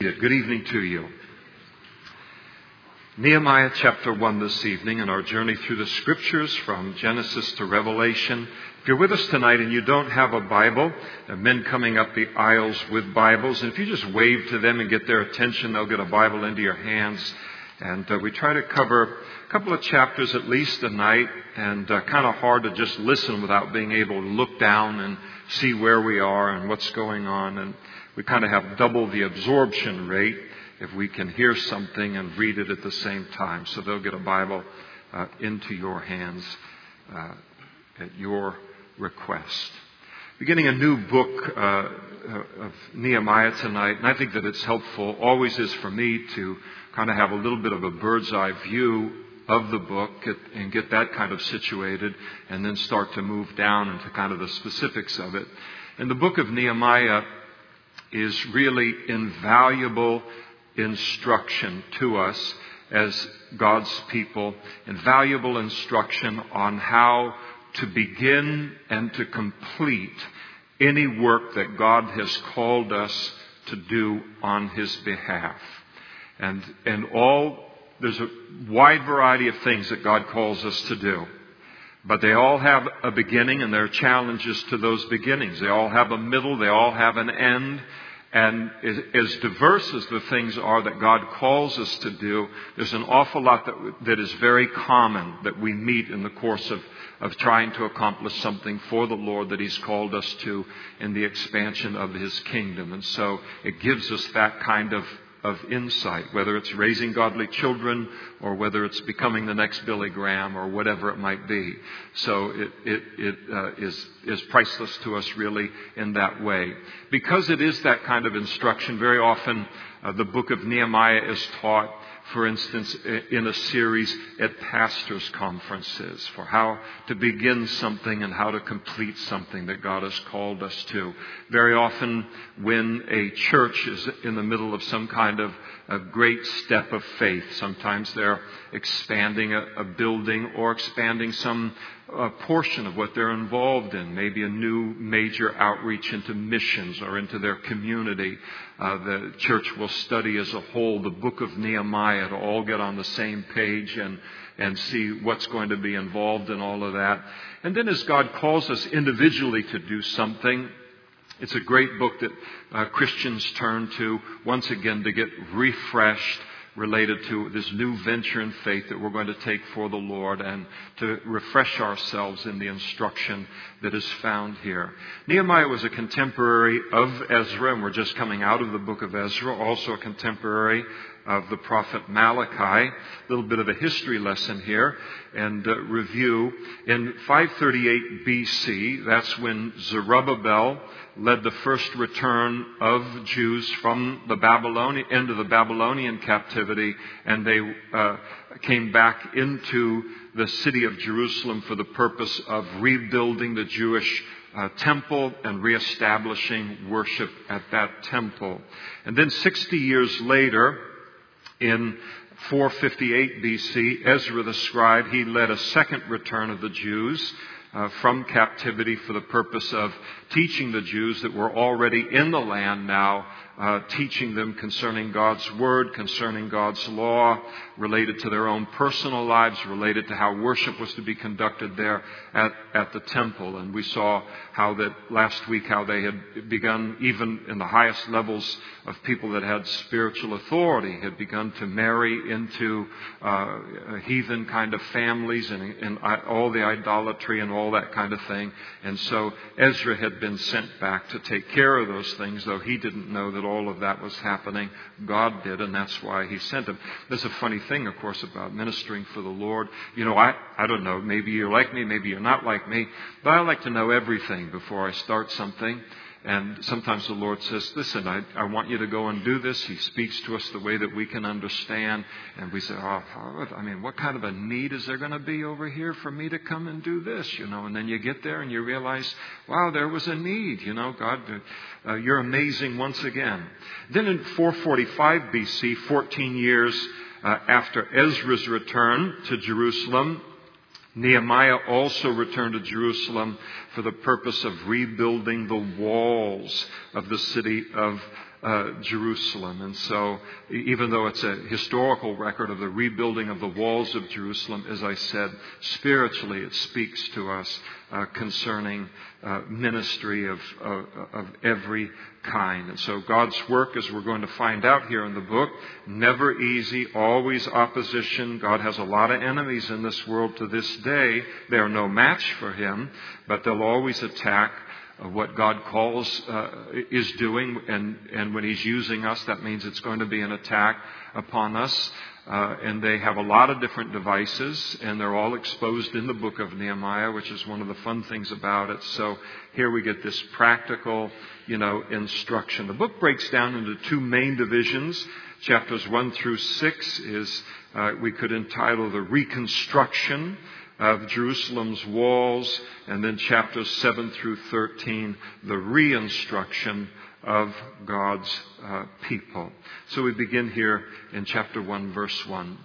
Good evening to you. Nehemiah chapter 1 this evening in our journey through the scriptures from Genesis to Revelation. If you're with us tonight and you don't have a Bible, there men coming up the aisles with Bibles, and if you just wave to them and get their attention, they'll get a Bible into your hands. And uh, we try to cover a couple of chapters at least a night, and uh, kind of hard to just listen without being able to look down and see where we are and what's going on. And we kind of have double the absorption rate if we can hear something and read it at the same time. So they'll get a Bible uh, into your hands uh, at your request. Beginning a new book uh, of Nehemiah tonight, and I think that it's helpful, always is for me to kind of have a little bit of a bird's eye view of the book and get that kind of situated, and then start to move down into kind of the specifics of it. And the book of Nehemiah is really invaluable instruction to us as God's people, invaluable instruction on how to begin and to complete any work that God has called us to do on His behalf. And, and all, there's a wide variety of things that God calls us to do. But they all have a beginning and there are challenges to those beginnings. They all have a middle, they all have an end. And as diverse as the things are that God calls us to do, there's an awful lot that, that is very common that we meet in the course of, of trying to accomplish something for the Lord that He's called us to in the expansion of His kingdom. And so it gives us that kind of of insight, whether it's raising godly children or whether it's becoming the next Billy Graham or whatever it might be. So it, it, it uh, is is priceless to us really in that way. Because it is that kind of instruction, very often uh, the book of Nehemiah is taught for instance, in a series at pastors' conferences for how to begin something and how to complete something that God has called us to. Very often, when a church is in the middle of some kind of a great step of faith, sometimes they're expanding a, a building or expanding some a portion of what they're involved in, maybe a new major outreach into missions or into their community. Uh, the church will study as a whole the book of Nehemiah to all get on the same page and, and see what's going to be involved in all of that. And then as God calls us individually to do something, it's a great book that uh, Christians turn to once again to get refreshed related to this new venture in faith that we're going to take for the Lord and to refresh ourselves in the instruction that is found here. Nehemiah was a contemporary of Ezra, and we're just coming out of the book of Ezra, also a contemporary of the prophet Malachi. A little bit of a history lesson here and uh, review. In 538 BC, that's when Zerubbabel led the first return of Jews from the Babylonian into the Babylonian captivity, and they uh, came back into the city of Jerusalem for the purpose of rebuilding the Jewish uh, temple and reestablishing worship at that temple. And then 60 years later, in 458 BC, Ezra the scribe, he led a second return of the Jews uh, from captivity for the purpose of teaching the Jews that were already in the land now uh, teaching them concerning God's Word, concerning God's law, related to their own personal lives, related to how worship was to be conducted there at, at the temple. And we saw how that last week, how they had begun, even in the highest levels of people that had spiritual authority, had begun to marry into uh, heathen kind of families and, and all the idolatry and all that kind of thing. And so Ezra had been sent back to take care of those things, though he didn't know that all of that was happening. God did, and that's why He sent him. There's a funny thing, of course, about ministering for the Lord. You know, I, I don't know, maybe you're like me, maybe you're not like me, but I like to know everything before I start something. And sometimes the Lord says, Listen, I, I want you to go and do this. He speaks to us the way that we can understand. And we say, Oh, I mean, what kind of a need is there going to be over here for me to come and do this? You know, and then you get there and you realize, wow, there was a need. You know, God, uh, you're amazing once again. Then in 445 BC, 14 years uh, after Ezra's return to Jerusalem, Nehemiah also returned to Jerusalem for the purpose of rebuilding the walls of the city of uh, Jerusalem. And so, even though it's a historical record of the rebuilding of the walls of Jerusalem, as I said, spiritually it speaks to us uh, concerning uh, ministry of, of, of every kind. And so, God's work, as we're going to find out here in the book, never easy, always opposition. God has a lot of enemies in this world to this day. They are no match for Him, but they'll always attack what God calls uh, is doing, and, and when He's using us, that means it's going to be an attack upon us. Uh, and they have a lot of different devices, and they're all exposed in the book of Nehemiah, which is one of the fun things about it. So here we get this practical, you know, instruction. The book breaks down into two main divisions. Chapters one through six is uh, we could entitle the reconstruction of Jerusalem's walls, and then chapters 7 through 13, the reinstruction of God's uh, people. So we begin here in chapter 1, verse 1.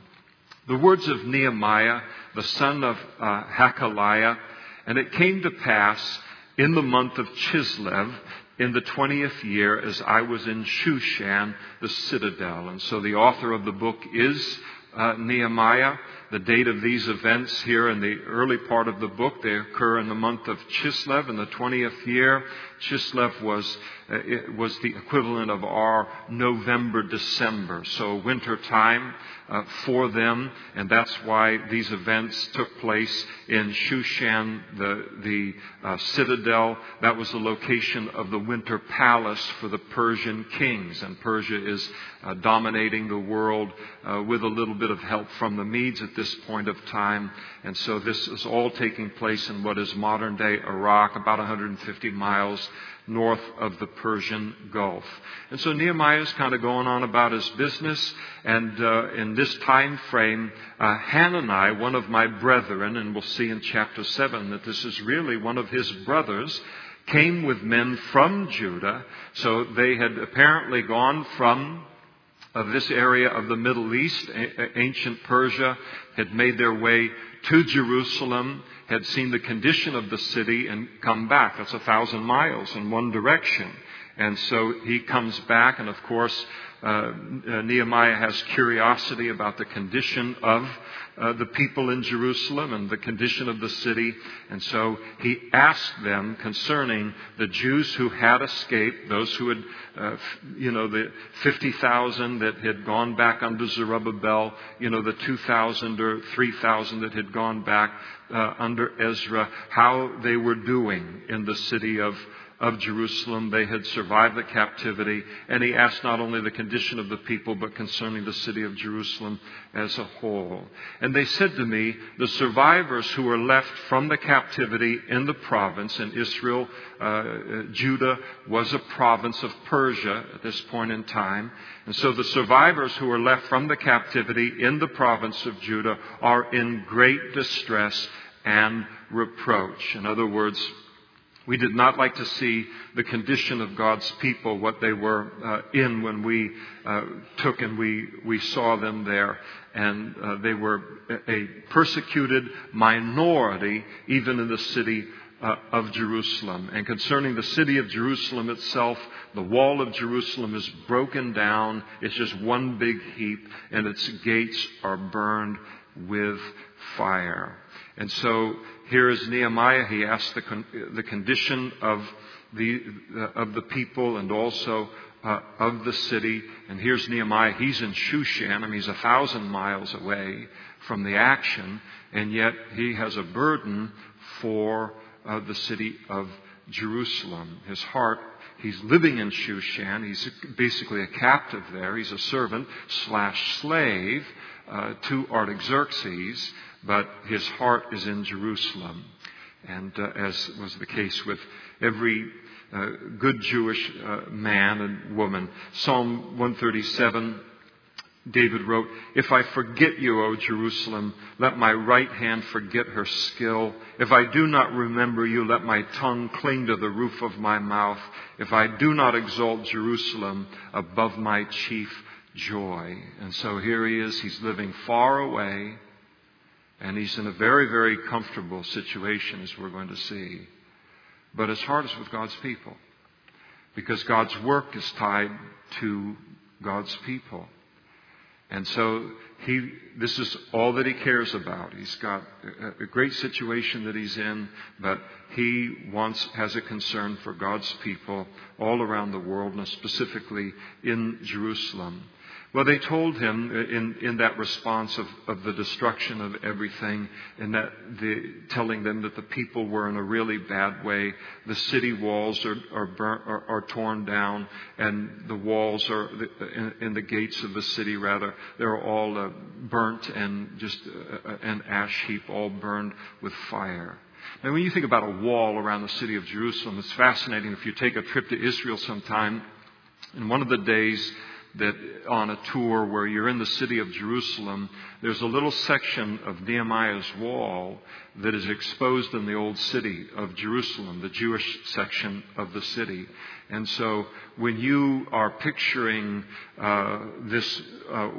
The words of Nehemiah, the son of uh, Hachaliah, and it came to pass in the month of Chislev, in the 20th year, as I was in Shushan, the citadel. And so the author of the book is uh, Nehemiah. The date of these events here in the early part of the book, they occur in the month of Chislev in the 20th year. Chislev was, uh, was the equivalent of our November, December, so winter time uh, for them, and that's why these events took place in Shushan, the, the uh, citadel. That was the location of the winter palace for the Persian kings, and Persia is uh, dominating the world uh, with a little bit of help from the Medes at this point of time. And so this is all taking place in what is modern day Iraq, about 150 miles north of the Persian Gulf. And so Nehemiah is kind of going on about his business, and uh, in this time frame, uh, Hanani, one of my brethren, and we'll see in chapter 7 that this is really one of his brothers, came with men from Judah. So they had apparently gone from of this area of the Middle East, ancient Persia, had made their way to Jerusalem, had seen the condition of the city, and come back. That's a thousand miles in one direction. And so he comes back, and of course, uh, uh, Nehemiah has curiosity about the condition of uh, the people in Jerusalem and the condition of the city. And so he asked them concerning the Jews who had escaped, those who had, uh, you know, the 50,000 that had gone back under Zerubbabel, you know, the 2,000 or 3,000 that had gone back uh, under Ezra, how they were doing in the city of of Jerusalem. They had survived the captivity. And he asked not only the condition of the people, but concerning the city of Jerusalem as a whole. And they said to me, the survivors who were left from the captivity in the province in Israel, uh, Judah was a province of Persia at this point in time. And so the survivors who were left from the captivity in the province of Judah are in great distress and reproach. In other words, we did not like to see the condition of God's people, what they were uh, in when we uh, took and we, we saw them there. And uh, they were a persecuted minority, even in the city uh, of Jerusalem. And concerning the city of Jerusalem itself, the wall of Jerusalem is broken down. It's just one big heap, and its gates are burned with fire. And so here is Nehemiah. He asks the, con- the condition of the, uh, of the people and also uh, of the city. And here's Nehemiah. He's in Shushan. I mean, he's a thousand miles away from the action, and yet he has a burden for uh, the city of Jerusalem. His heart, he's living in Shushan. He's basically a captive there. He's a servant slash slave uh, to Artaxerxes but his heart is in Jerusalem. And uh, as was the case with every uh, good Jewish uh, man and woman, Psalm 137, David wrote, If I forget you, O Jerusalem, let my right hand forget her skill. If I do not remember you, let my tongue cling to the roof of my mouth. If I do not exalt Jerusalem above my chief joy. And so here he is, he's living far away and he's in a very, very comfortable situation, as we're going to see. But his heart is with God's people. because God's work is tied to God's people. And so he, this is all that he cares about. He's got a, great situation that he's in, but he wants, has a concern for God's people all around the world, and specifically in Jerusalem. Well, they told him in, in that response of, of the destruction of everything, and that the, telling them that the people were in a really bad way. The city walls are, are, burnt, are, are torn down, and the walls are, in, in, the gates of the city, rather, they're all uh, burnt and just uh, uh, an ash heap, all burned with fire. Now, when you think about a wall around the city of Jerusalem, it's fascinating. If you take a trip to Israel sometime, in one of the days, that on a tour where you're in the city of Jerusalem, there's a little section of Nehemiah's wall that is exposed in the old city of Jerusalem, the Jewish section of the city. And so when you are picturing uh, this uh,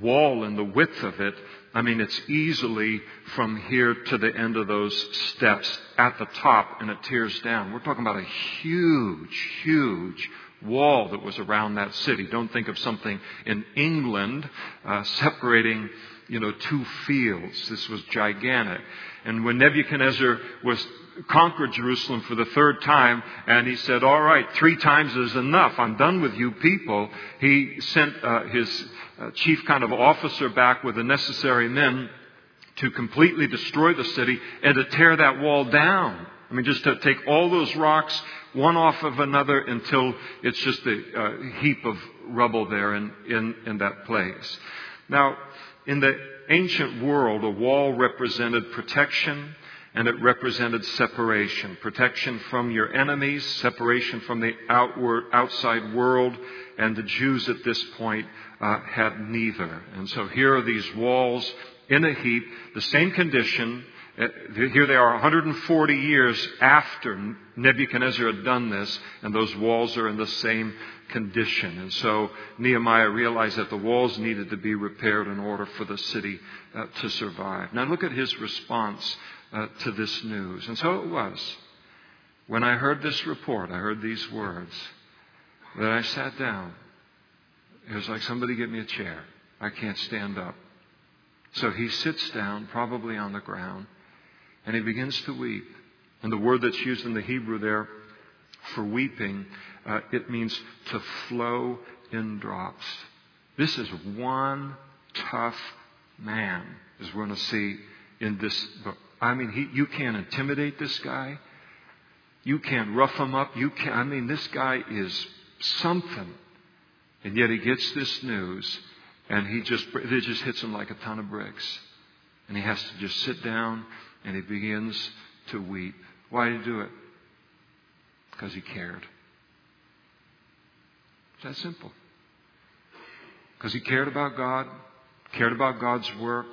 wall and the width of it, I mean, it's easily from here to the end of those steps at the top and it tears down. We're talking about a huge, huge wall that was around that city. Don't think of something in England uh, separating, you know, two fields. This was gigantic. And when Nebuchadnezzar was conquered Jerusalem for the third time, and he said, "All right, three times is enough. I'm done with you people." He sent uh, his uh, chief kind of officer back with the necessary men to completely destroy the city and to tear that wall down. I mean, just to take all those rocks one off of another until it's just a, heap of rubble there in, in, in that place. Now, in the ancient world, a wall represented protection and it represented separation. Protection from your enemies, separation from the outward, outside world, and the Jews at this point uh, had neither. And so here are these walls in a heap, the same condition, here they are 140 years after Nebuchadnezzar had done this, and those walls are in the same condition. And so Nehemiah realized that the walls needed to be repaired in order for the city uh, to survive. Now look at his response uh, to this news. And so it was. When I heard this report, I heard these words, that I sat down. It was like somebody give me a chair. I can't stand up. So he sits down, probably on the ground, and he begins to weep. And the word that's used in the Hebrew there for weeping, uh, it means to flow in drops. This is one tough man, as we're going to see in this book. I mean, he, you can't intimidate this guy. You can't rough him up. You can't, I mean, this guy is something. And yet he gets this news and he just, it just hits him like a ton of bricks. And he has to just sit down and he begins to weep. Why did he do it? Because he cared. It's that simple. Because he cared about God, cared about God's work,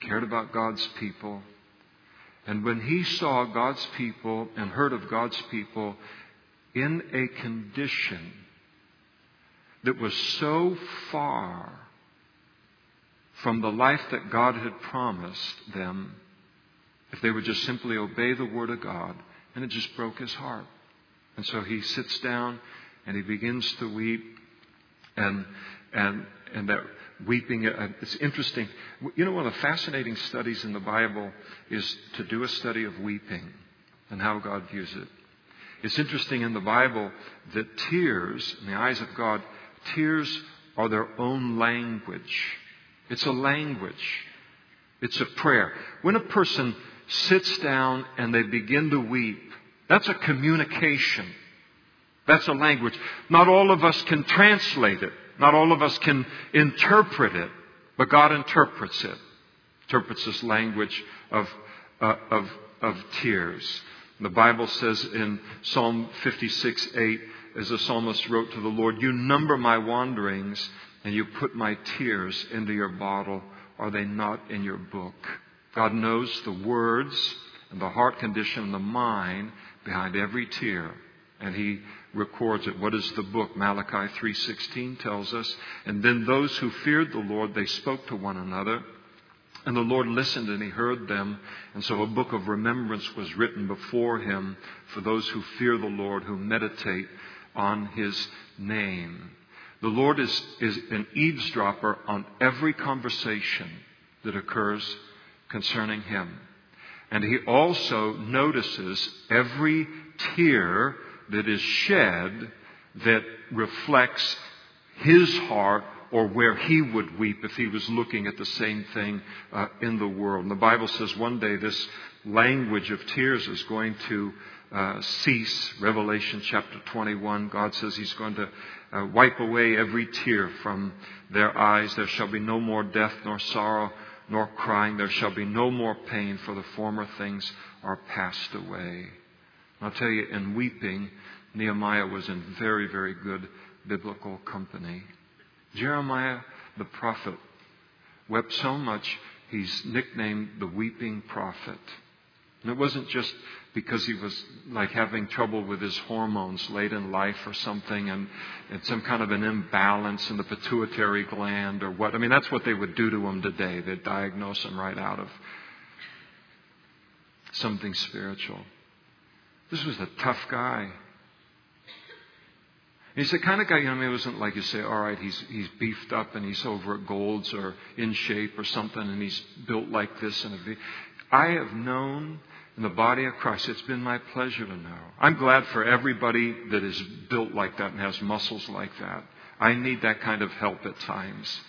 cared about God's people. And when he saw God's people and heard of God's people in a condition that was so far from the life that God had promised them, if they would just simply obey the Word of God. And it just broke his heart. And so he sits down and he begins to weep. And, and, and that weeping, uh, it's interesting. You know, one of the fascinating studies in the Bible is to do a study of weeping and how God views it. It's interesting in the Bible that tears, in the eyes of God, tears are their own language. It's a language. It's a prayer. When a person sits down and they begin to weep. That's a communication. That's a language. Not all of us can translate it. Not all of us can interpret it. But God interprets it. Interprets this language of, uh, of, of tears. The Bible says in Psalm 56 8, as the psalmist wrote to the Lord, You number my wanderings and you put my tears into your bottle. Are they not in your book? God knows the words and the heart condition and the mind behind every tear. And he records it. What is the book? Malachi 3:16 tells us, and then those who feared the Lord, they spoke to one another, and the Lord listened and he heard them, and so a book of remembrance was written before him for those who fear the Lord, who meditate on his name. The Lord is, is an eavesdropper on every conversation that occurs concerning him. And he also notices every tear that is shed that reflects his heart or where he would weep if he was looking at the same thing uh, in the world. And the Bible says one day this language of tears is going to uh, cease. Revelation chapter 21, God says He's going to uh, wipe away every tear from their eyes. There shall be no more death, nor sorrow, nor crying. There shall be no more pain, for the former things are passed away. I'll tell you, in weeping, Nehemiah was in very, very good biblical company. Jeremiah the prophet wept so much he's nicknamed the weeping prophet. And it wasn't just because he was like having trouble with his hormones late in life or something and, and some kind of an imbalance in the pituitary gland or what. I mean, that's what they would do to him today. They'd diagnose him right out of something spiritual. This was a tough guy. He's the kind of guy, you know, I mean, it wasn't like you say, all right, he's, he's beefed up and he's over at Gold's or in shape or something and he's built like this and I have known in the body of Christ, it's been my pleasure to know. I'm glad for everybody that is built like that and has muscles like that. I need that kind of help at times.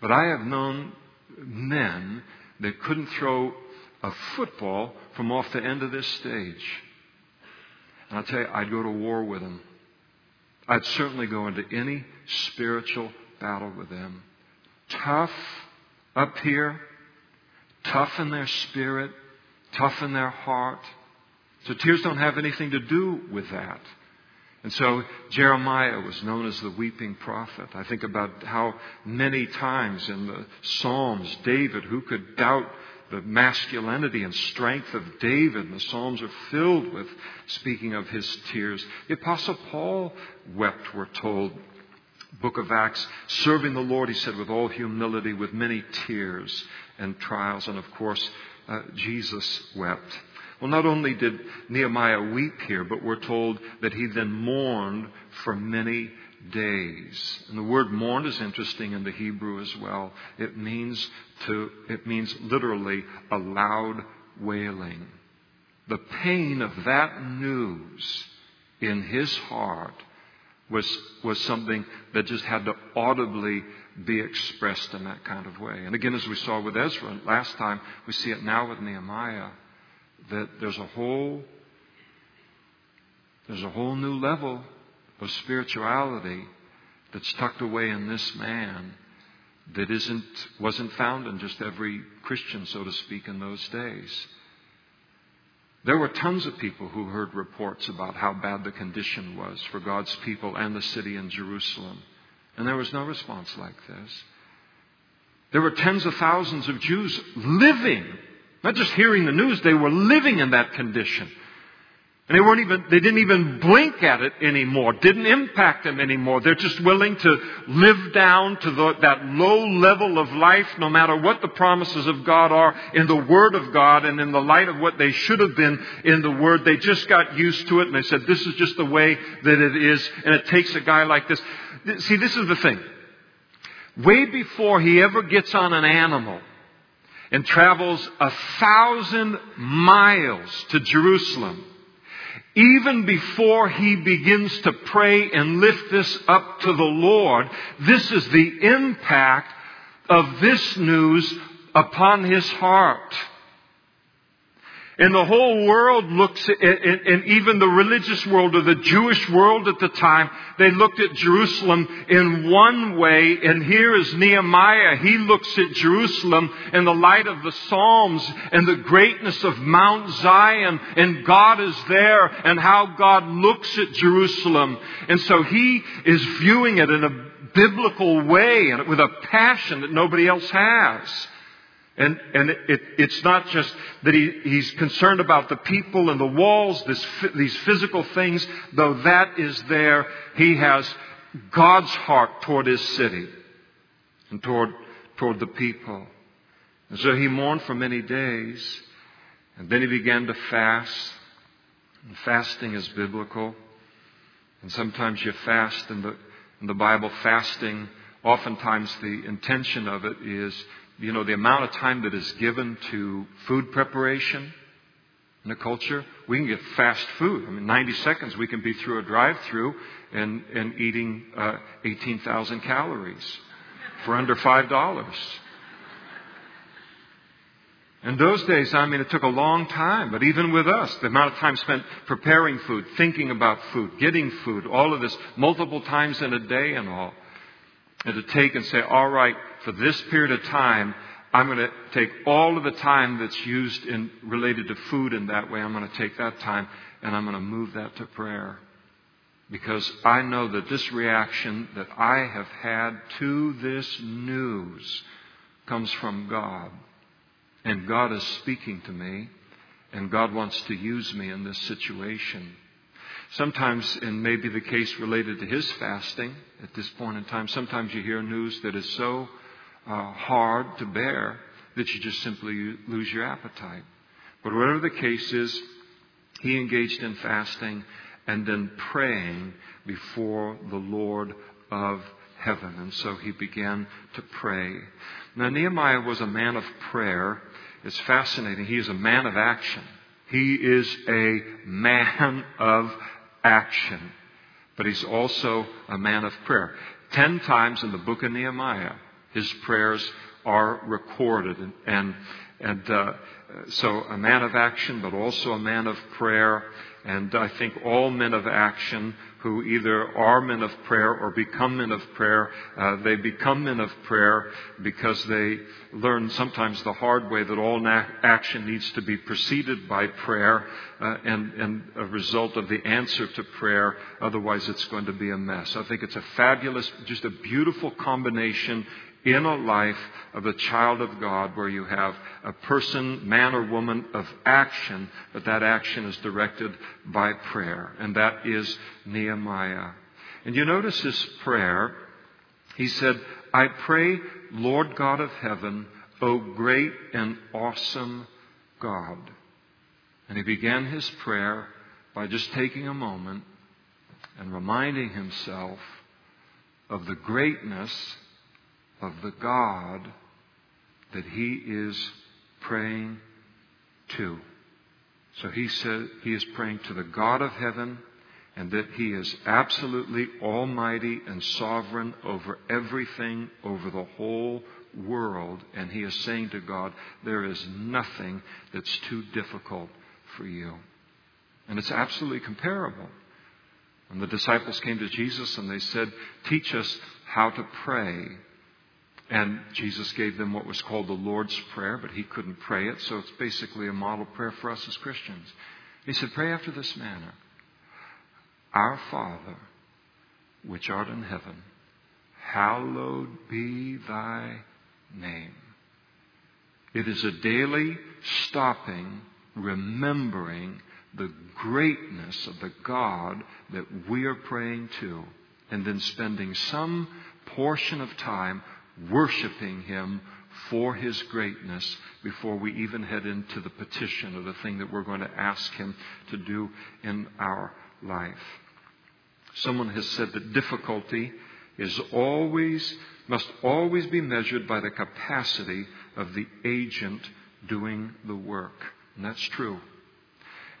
But I have known men that couldn't throw a football from off the end of this stage. And I'll tell you, I'd go to war with them. I'd certainly go into any spiritual battle with them. Tough up here, tough in their spirit, tough in their heart. So tears don't have anything to do with that. And so Jeremiah was known as the weeping prophet. I think about how many times in the Psalms, David, who could doubt the masculinity and strength of David. And the Psalms are filled with speaking of his tears. The Apostle Paul wept, we're told. Book of Acts, serving the Lord, he said, with all humility, with many tears and trials. And of course, uh, Jesus wept. Well, not only did Nehemiah weep here, but we're told that he then mourned for many days. And the word mourn is interesting in the Hebrew as well. It means to, it means literally a loud wailing. The pain of that news in his heart was, was something that just had to audibly be expressed in that kind of way. And again, as we saw with Ezra last time, we see it now with Nehemiah, that there's a whole, there's a whole new level of spirituality that's tucked away in this man that isn't, wasn't found in just every Christian, so to speak, in those days. There were tons of people who heard reports about how bad the condition was for God's people and the city in Jerusalem. And there was no response like this. There were tens of thousands of Jews living, not just hearing the news, they were living in that condition. And they weren't even, they didn't even blink at it anymore. Didn't impact them anymore. They're just willing to live down to the, that low level of life, no matter what the promises of God are in the Word of God and in the light of what they should have been in the Word. They just got used to it and they said, this is just the way that it is. And it takes a guy like this. See, this is the thing. Way before he ever gets on an animal and travels a thousand miles to Jerusalem, even before he begins to pray and lift this up to the Lord, this is the impact of this news upon his heart. And the whole world looks and even the religious world or the Jewish world at the time, they looked at Jerusalem in one way, and here is Nehemiah. He looks at Jerusalem in the light of the Psalms and the greatness of Mount Zion, and God is there, and how God looks at Jerusalem. And so he is viewing it in a biblical way and with a passion that nobody else has. And, and it, it's not just that he, he's concerned about the people and the walls, this, these physical things, though that is there, he has God's heart toward his city and toward, toward the people. And so he mourned for many days, and then he began to fast. And fasting is biblical. And sometimes you fast, and the, in the Bible, fasting, oftentimes the intention of it is, you know, the amount of time that is given to food preparation in the culture. We can get fast food. I mean, 90 seconds we can be through a drive through and, and eating uh, 18,000 calories for under $5. In those days, I mean, it took a long time, but even with us, the amount of time spent preparing food, thinking about food, getting food, all of this, multiple times in a day and all, and to take and say, all right, for this period of time, I'm going to take all of the time that's used in related to food in that way. I'm going to take that time and I'm going to move that to prayer. Because I know that this reaction that I have had to this news comes from God. And God is speaking to me, and God wants to use me in this situation. Sometimes, and maybe the case related to his fasting at this point in time, sometimes you hear news that is so uh, hard to bear that you just simply lose your appetite. But whatever the case is, he engaged in fasting and then praying before the Lord of heaven. And so he began to pray. Now, Nehemiah was a man of prayer it's fascinating. He is a man of action. He is a man of action. But he's also a man of prayer. Ten times in the book of Nehemiah, his prayers are recorded. And, and, and uh, so a man of action, but also a man of prayer. And I think all men of action who either are men of prayer or become men of prayer. Uh, they become men of prayer because they learn sometimes the hard way that all na- action needs to be preceded by prayer uh, and, and a result of the answer to prayer. Otherwise, it's going to be a mess. I think it's a fabulous, just a beautiful combination in a life of a child of God where you have a person, man or woman of action, but that action is directed by prayer. And that is Nehemiah. And you notice his prayer. He said, I pray, Lord God of heaven, O great and awesome God. And he began his prayer by just taking a moment and reminding himself of the greatness of the God that he is praying to. So he said he is praying to the God of heaven and that he is absolutely almighty and sovereign over everything, over the whole world. And he is saying to God, there is nothing that's too difficult for you. And it's absolutely comparable. And the disciples came to Jesus and they said, teach us how to pray. And Jesus gave them what was called the Lord's Prayer, but he couldn't pray it, so it's basically a model prayer for us as Christians. He said, Pray after this manner Our Father, which art in heaven, hallowed be thy name. It is a daily stopping, remembering the greatness of the God that we are praying to, and then spending some portion of time worshiping Him for His greatness before we even head into the petition or the thing that we're going to ask Him to do in our life. Someone has said that difficulty is always, must always be measured by the capacity of the agent doing the work. And that's true.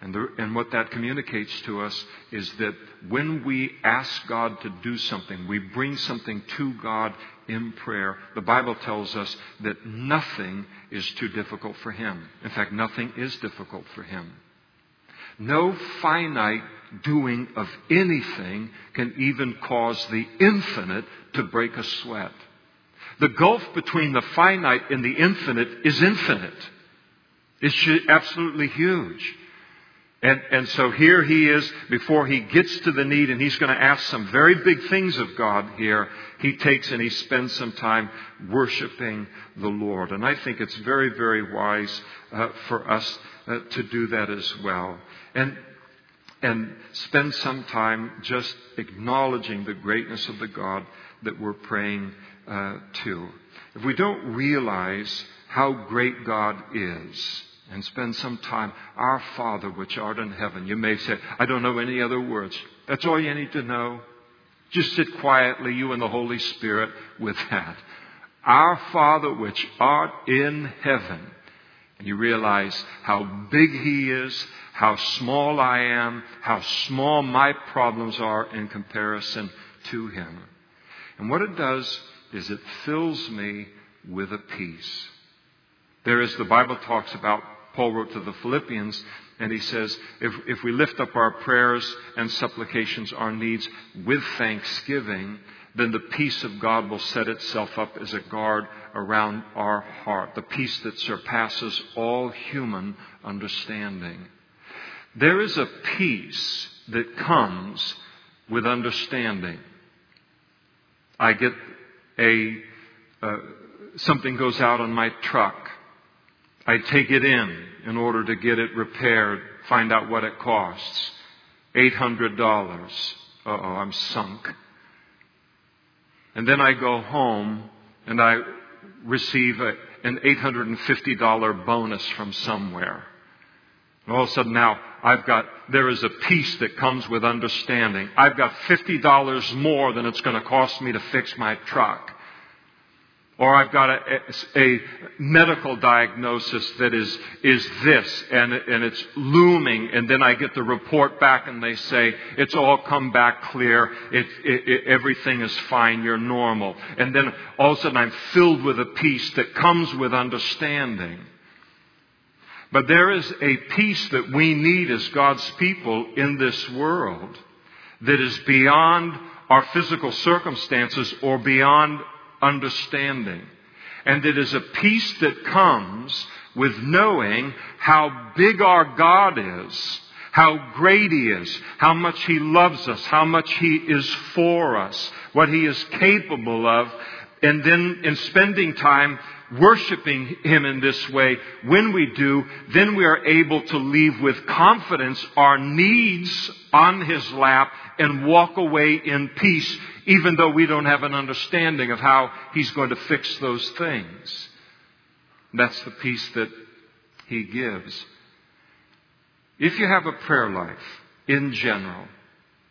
And, and, what that communicates to us is that when we ask God to do something, we bring something to God in prayer, the Bible tells us that nothing is too difficult for Him. In fact, nothing is difficult for Him. No finite doing of anything can even cause the infinite to break a sweat. The gulf between the finite and the infinite is infinite. It's absolutely huge. And, and so here he is before he gets to the need and he's going to ask some very big things of God here. He takes and he spends some time worshiping the Lord. And I think it's very, very wise uh, for us uh, to do that as well. And, and spend some time just acknowledging the greatness of the God that we're praying uh, to. If we don't realize how great God is, and spend some time. Our Father which art in heaven. You may say, I don't know any other words. That's all you need to know. Just sit quietly, you and the Holy Spirit, with that. Our Father which art in heaven. And you realize how big He is, how small I am, how small my problems are in comparison to Him. And what it does is it fills me with a peace. There is, the Bible talks about, Paul wrote to the Philippians, and he says, if, if we lift up our prayers and supplications, our needs with thanksgiving, then the peace of God will set itself up as a guard around our heart, the peace that surpasses all human understanding. There is a peace that comes with understanding. I get a, uh, something goes out on my truck. I take it in in order to get it repaired, find out what it costs. $800. Uh oh, I'm sunk. And then I go home and I receive a, an $850 bonus from somewhere. And all of a sudden now I've got, there is a peace that comes with understanding. I've got $50 more than it's going to cost me to fix my truck. Or I've got a, a, medical diagnosis that is, is this, and, and it's looming, and then I get the report back and they say, it's all come back clear, it, it, it, everything is fine, you're normal. And then all of a sudden I'm filled with a peace that comes with understanding. But there is a peace that we need as God's people in this world that is beyond our physical circumstances or beyond understanding. And it is a peace that comes with knowing how big our God is, how great He is, how much He loves us, how much He is for us, what He is capable of. And then in spending time worshiping Him in this way, when we do, then we are able to leave with confidence our needs on His lap and walk away in peace, even though we don't have an understanding of how He's going to fix those things. That's the peace that He gives. If you have a prayer life in general,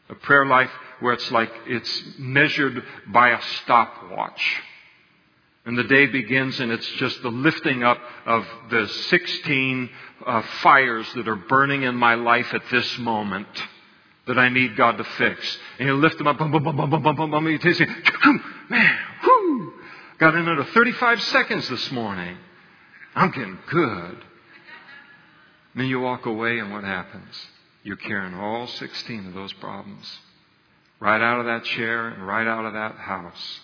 a prayer life where it's like it's measured by a stopwatch, and the day begins, and it's just the lifting up of the 16 uh, fires that are burning in my life at this moment that I need God to fix. And you lift them up, boom, boom, boom, boom, boom, boom, boom, boom, you taste it, man, whoo! Got in under 35 seconds this morning. I'm getting good. And then you walk away, and what happens? You're carrying all 16 of those problems right out of that chair and right out of that house.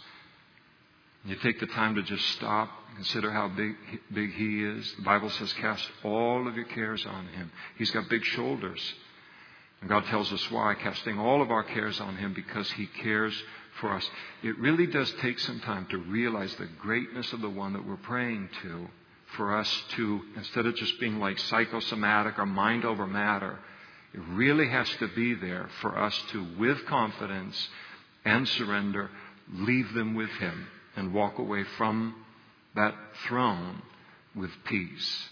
You take the time to just stop, and consider how big, big He is. The Bible says, cast all of your cares on Him. He's got big shoulders. And God tells us why, casting all of our cares on Him because He cares for us. It really does take some time to realize the greatness of the one that we're praying to for us to, instead of just being like psychosomatic or mind over matter, it really has to be there for us to, with confidence and surrender, leave them with Him and walk away from that throne with peace,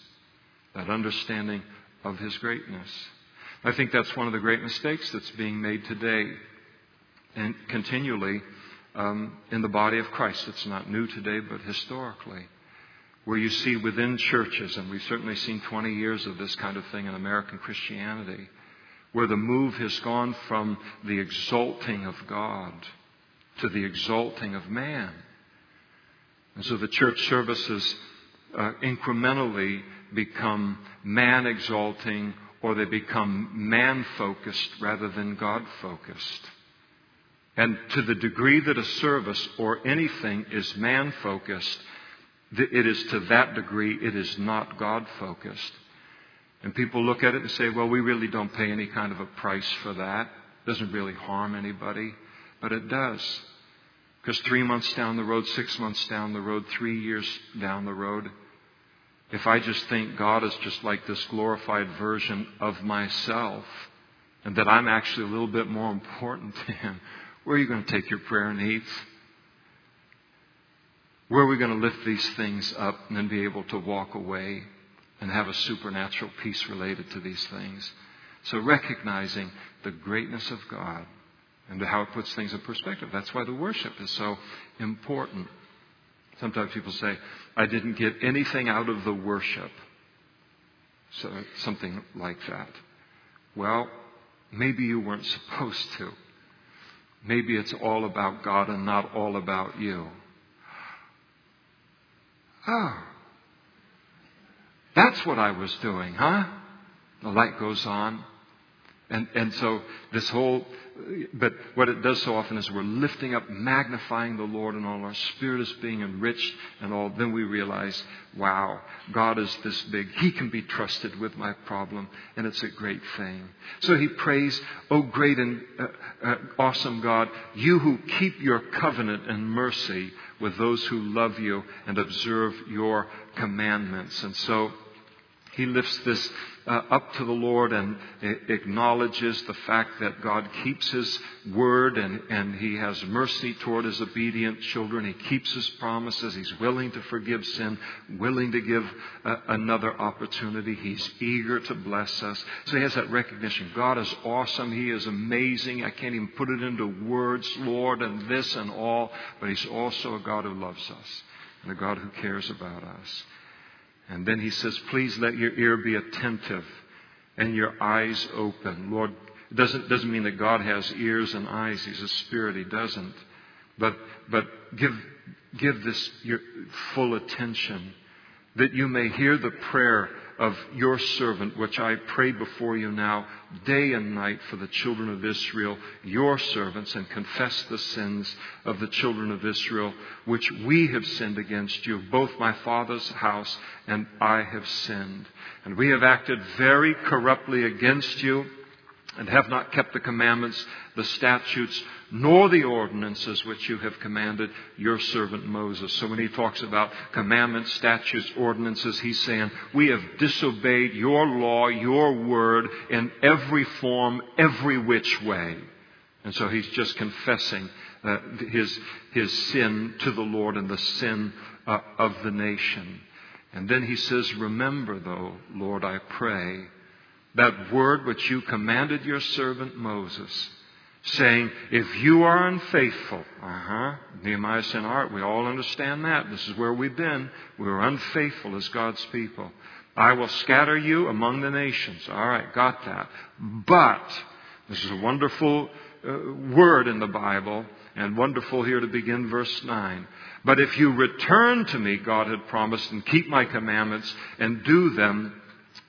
that understanding of His greatness. I think that's one of the great mistakes that's being made today and continually um, in the body of Christ. It's not new today, but historically. Where you see within churches, and we've certainly seen 20 years of this kind of thing in American Christianity, where the move has gone from the exalting of God to the exalting of man. And so the church services uh, incrementally become man exalting or they become man focused rather than God focused. And to the degree that a service or anything is man focused, it is to that degree it is not God focused. And people look at it and say, well, we really don't pay any kind of a price for that. It doesn't really harm anybody. But it does. Because three months down the road, six months down the road, three years down the road, if I just think God is just like this glorified version of myself, and that I'm actually a little bit more important to Him, where are you going to take your prayer needs? Where are we going to lift these things up and then be able to walk away and have a supernatural peace related to these things? So recognizing the greatness of God and how it puts things in perspective. That's why the worship is so important. Sometimes people say, I didn't get anything out of the worship. So, something like that. Well, maybe you weren't supposed to. Maybe it's all about God and not all about you. Oh, that's what I was doing, huh? The light goes on. And, and so this whole, but what it does so often is we're lifting up, magnifying the Lord, and all our spirit is being enriched, and all. Then we realize, wow, God is this big. He can be trusted with my problem, and it's a great thing. So he prays, Oh, great and uh, uh, awesome God, you who keep your covenant and mercy with those who love you and observe your commandments. And so he lifts this uh, up to the Lord and acknowledges the fact that God keeps His word and, and He has mercy toward His obedient children. He keeps His promises. He's willing to forgive sin, willing to give uh, another opportunity. He's eager to bless us. So He has that recognition. God is awesome. He is amazing. I can't even put it into words, Lord, and this and all. But He's also a God who loves us and a God who cares about us. And then he says, Please let your ear be attentive and your eyes open. Lord, it doesn't, doesn't mean that God has ears and eyes. He's a spirit. He doesn't. But, but give, give this your full attention that you may hear the prayer of your servant, which I pray before you now, day and night for the children of Israel, your servants, and confess the sins of the children of Israel, which we have sinned against you. Both my father's house and I have sinned. And we have acted very corruptly against you and have not kept the commandments, the statutes, nor the ordinances which you have commanded your servant Moses. So when he talks about commandments, statutes, ordinances, he's saying, we have disobeyed your law, your word in every form, every which way. And so he's just confessing uh, his, his sin to the Lord and the sin uh, of the nation. And then he says, Remember, though, Lord, I pray, that word which you commanded your servant Moses saying, if you are unfaithful, uh huh, Nehemiah said, all right, we all understand that. This is where we've been. We were unfaithful as God's people. I will scatter you among the nations. All right, got that. But, this is a wonderful uh, word in the Bible, and wonderful here to begin verse 9. But if you return to me, God had promised, and keep my commandments and do them,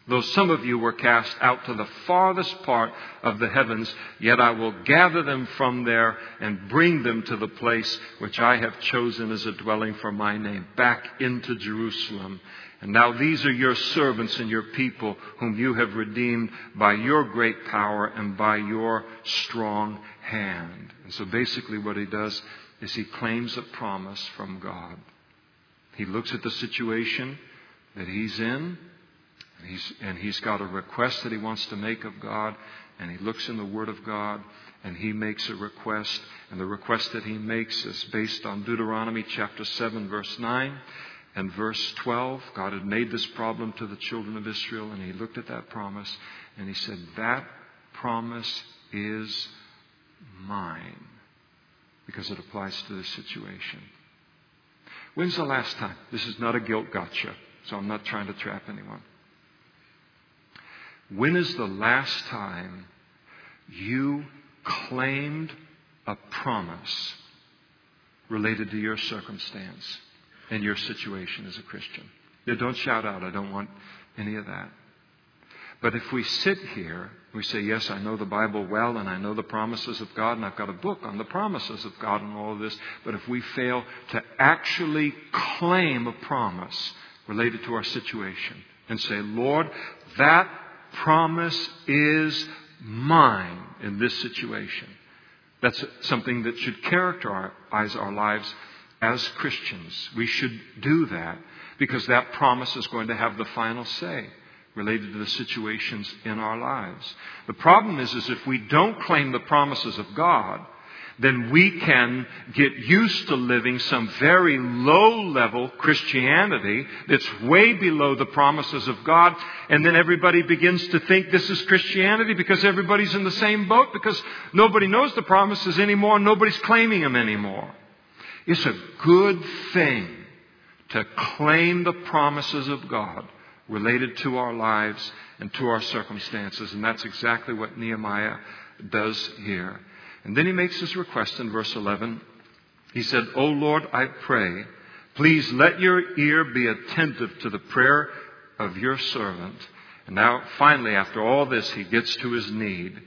Though some of you were cast out to the farthest part of the heavens, yet I will gather them from there and bring them to the place which I have chosen as a dwelling for my name, back into Jerusalem. And now these are your servants and your people whom you have redeemed by your great power and by your strong hand. And so basically what he does is he claims a promise from God. He looks at the situation that he's in and he's, and he's got a request that he wants to make of God, and he looks in the Word of God, and he makes a request. And the request that he makes is based on Deuteronomy chapter 7, verse 9 and verse 12. God had made this problem to the children of Israel, and he looked at that promise, and he said, That promise is mine, because it applies to this situation. When's the last time? This is not a guilt gotcha, so I'm not trying to trap anyone. When is the last time you claimed a promise related to your circumstance and your situation as a Christian? Yeah, don't shout out. I don't want any of that. But if we sit here, we say, Yes, I know the Bible well, and I know the promises of God, and I've got a book on the promises of God and all of this. But if we fail to actually claim a promise related to our situation and say, Lord, that promise is mine in this situation. That's something that should characterize our lives as Christians. We should do that because that promise is going to have the final say related to the situations in our lives. The problem is, is if we don't claim the promises of God, then we can get used to living some very low level Christianity that's way below the promises of God. And then everybody begins to think this is Christianity because everybody's in the same boat because nobody knows the promises anymore. And nobody's claiming them anymore. It's a good thing to claim the promises of God related to our lives and to our circumstances. And that's exactly what Nehemiah does here. And then he makes his request in verse 11. He said, O Lord, I pray, please let your ear be attentive to the prayer of your servant. And now, finally, after all this, he gets to his need.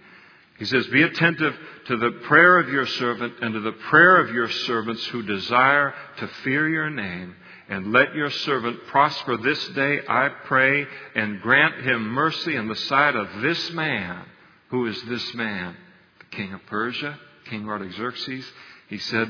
He says, Be attentive to the prayer of your servant and to the prayer of your servants who desire to fear your name. And let your servant prosper this day, I pray, and grant him mercy in the sight of this man. Who is this man? King of Persia, King Artaxerxes. He said,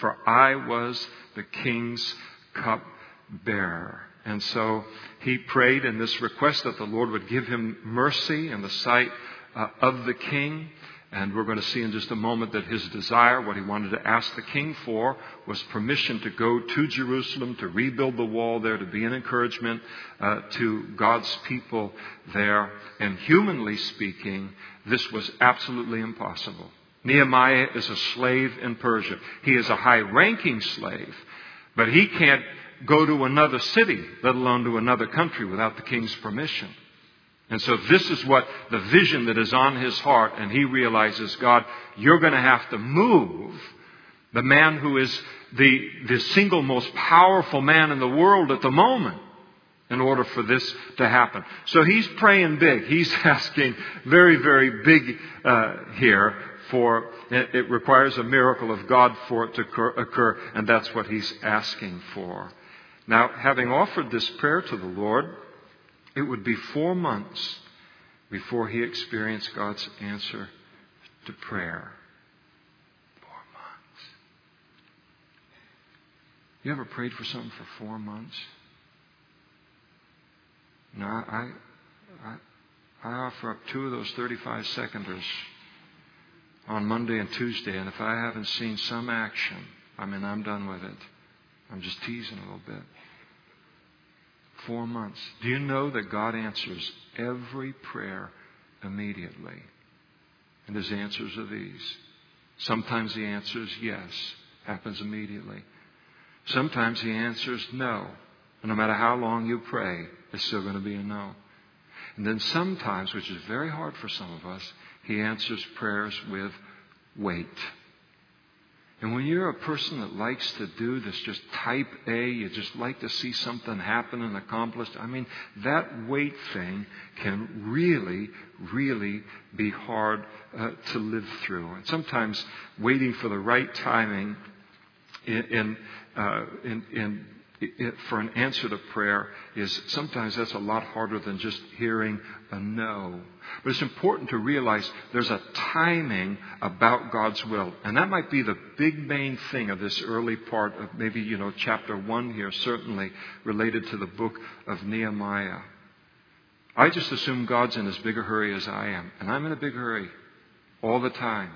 For I was the king's cupbearer. And so he prayed in this request that the Lord would give him mercy in the sight uh, of the king. And we're going to see in just a moment that his desire, what he wanted to ask the king for, was permission to go to Jerusalem, to rebuild the wall there, to be an encouragement uh, to God's people there. And humanly speaking, this was absolutely impossible. Nehemiah is a slave in Persia. He is a high ranking slave, but he can't go to another city, let alone to another country, without the king's permission. And so this is what the vision that is on his heart, and he realizes, God, you're going to have to move the man who is the, the single most powerful man in the world at the moment in order for this to happen. So he's praying big. He's asking very, very big uh, here for it, it requires a miracle of God for it to occur, occur, and that's what he's asking for. Now, having offered this prayer to the Lord, it would be four months before he experienced God's answer to prayer. Four months. You ever prayed for something for four months? No, I, I, I offer up two of those 35 seconders on Monday and Tuesday, and if I haven't seen some action, I mean, I'm done with it. I'm just teasing a little bit four months. Do you know that God answers every prayer immediately? And his answers are these. Sometimes he answers yes, happens immediately. Sometimes he answers no. No matter how long you pray, it's still going to be a no. And then sometimes, which is very hard for some of us, he answers prayers with wait. And when you're a person that likes to do this just type A, you just like to see something happen and accomplished, I mean, that wait thing can really, really be hard uh, to live through. And sometimes waiting for the right timing in, in, uh, in, in for an answer to prayer is sometimes that's a lot harder than just hearing a no. But it's important to realize there's a timing about God's will. And that might be the big main thing of this early part of maybe, you know, chapter one here, certainly related to the book of Nehemiah. I just assume God's in as big a hurry as I am. And I'm in a big hurry all the time.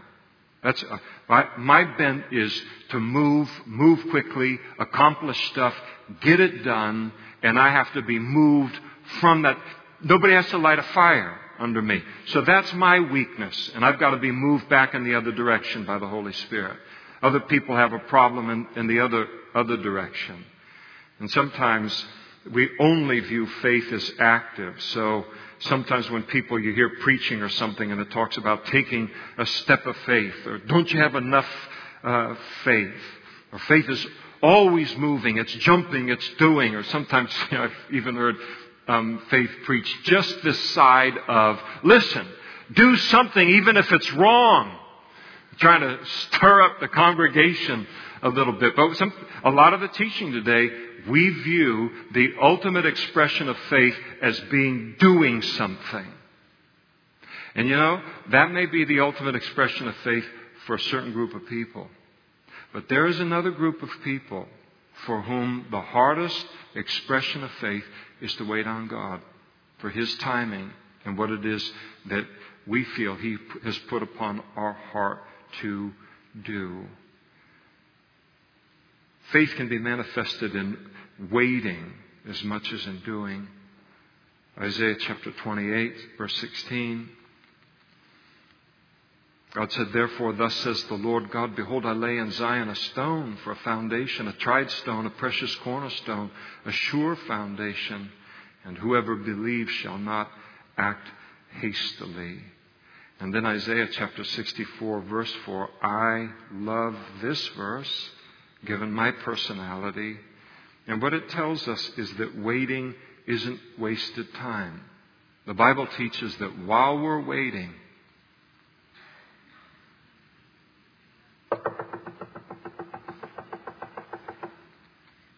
That's uh, my, my bent is to move, move quickly, accomplish stuff, get it done, and I have to be moved from that. Nobody has to light a fire under me. So that's my weakness, and I've got to be moved back in the other direction by the Holy Spirit. Other people have a problem in, in the other, other direction. And sometimes we only view faith as active. So sometimes when people, you hear preaching or something and it talks about taking a step of faith, or don't you have enough uh, faith? Or faith is always moving, it's jumping, it's doing, or sometimes you know, I've even heard um, faith preach just this side of, listen, do something even if it's wrong. trying to stir up the congregation a little bit. But some, a lot of the teaching today we view the ultimate expression of faith as being doing something. And you know, that may be the ultimate expression of faith for a certain group of people. But there is another group of people for whom the hardest expression of faith is to wait on God for His timing and what it is that we feel He has put upon our heart to do. Faith can be manifested in waiting as much as in doing. Isaiah chapter 28, verse 16. God said, Therefore, thus says the Lord God, Behold, I lay in Zion a stone for a foundation, a tried stone, a precious cornerstone, a sure foundation, and whoever believes shall not act hastily. And then Isaiah chapter 64, verse 4. I love this verse, given my personality. And what it tells us is that waiting isn't wasted time. The Bible teaches that while we're waiting,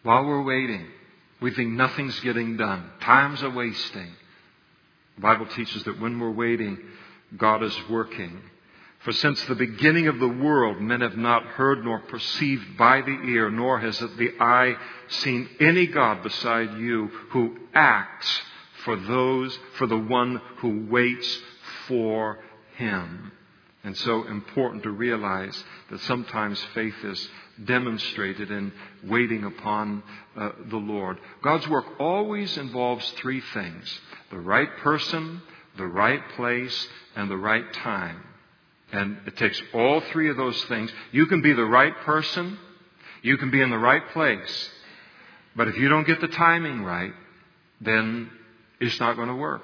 While we're waiting, we think nothing's getting done. Time's a wasting. The Bible teaches that when we're waiting, God is working. For since the beginning of the world, men have not heard nor perceived by the ear, nor has the eye seen any God beside you who acts for those, for the one who waits for him. And so important to realize that sometimes faith is demonstrated in waiting upon uh, the Lord. God's work always involves three things the right person, the right place, and the right time. And it takes all three of those things. You can be the right person, you can be in the right place, but if you don't get the timing right, then it's not going to work.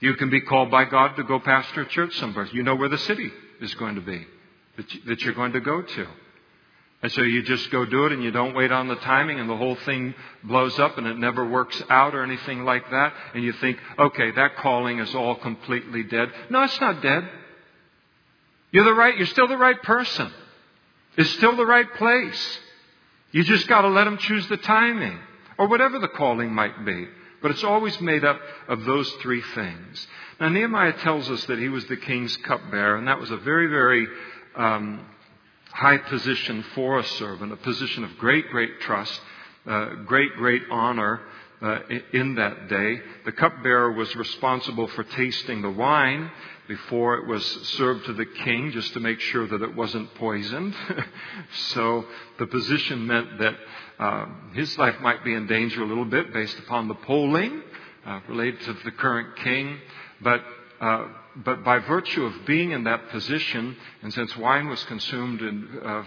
You can be called by God to go pastor a church somewhere. You know where the city is going to be that you're going to go to. And so you just go do it and you don't wait on the timing and the whole thing blows up and it never works out or anything like that. And you think, okay, that calling is all completely dead. No, it's not dead. You're the right, you're still the right person. It's still the right place. You just gotta let them choose the timing or whatever the calling might be. But it's always made up of those three things. Now Nehemiah tells us that he was the king's cupbearer and that was a very, very, um, high position for a servant, a position of great, great trust, uh, great, great honor uh, in that day. The cupbearer was responsible for tasting the wine before it was served to the king, just to make sure that it wasn't poisoned. so the position meant that uh, his life might be in danger a little bit based upon the polling uh, related to the current king, but uh, but by virtue of being in that position, and since wine was consumed in uh,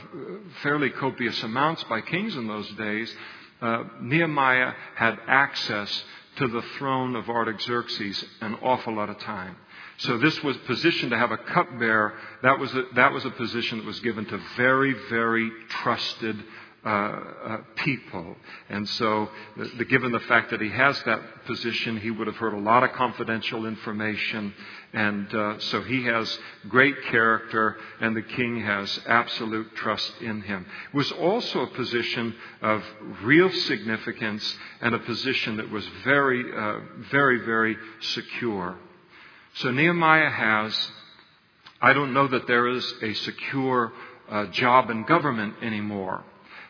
fairly copious amounts by kings in those days, uh, Nehemiah had access to the throne of Artaxerxes an awful lot of time. So this was positioned to have a cupbearer. That was a, that was a position that was given to very, very trusted uh, uh, people. And so, the, the, given the fact that he has that position, he would have heard a lot of confidential information. And uh, so he has great character, and the king has absolute trust in him. It was also a position of real significance and a position that was very, uh, very, very secure. So Nehemiah has, I don't know that there is a secure uh, job in government anymore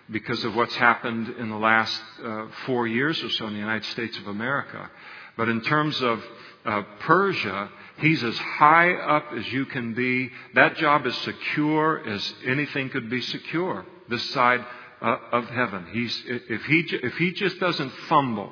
because of what's happened in the last uh, four years or so in the United States of America. But in terms of uh, Persia, he's as high up as you can be. That job is secure as anything could be secure this side uh, of heaven. He's, if, he, if he just doesn't fumble,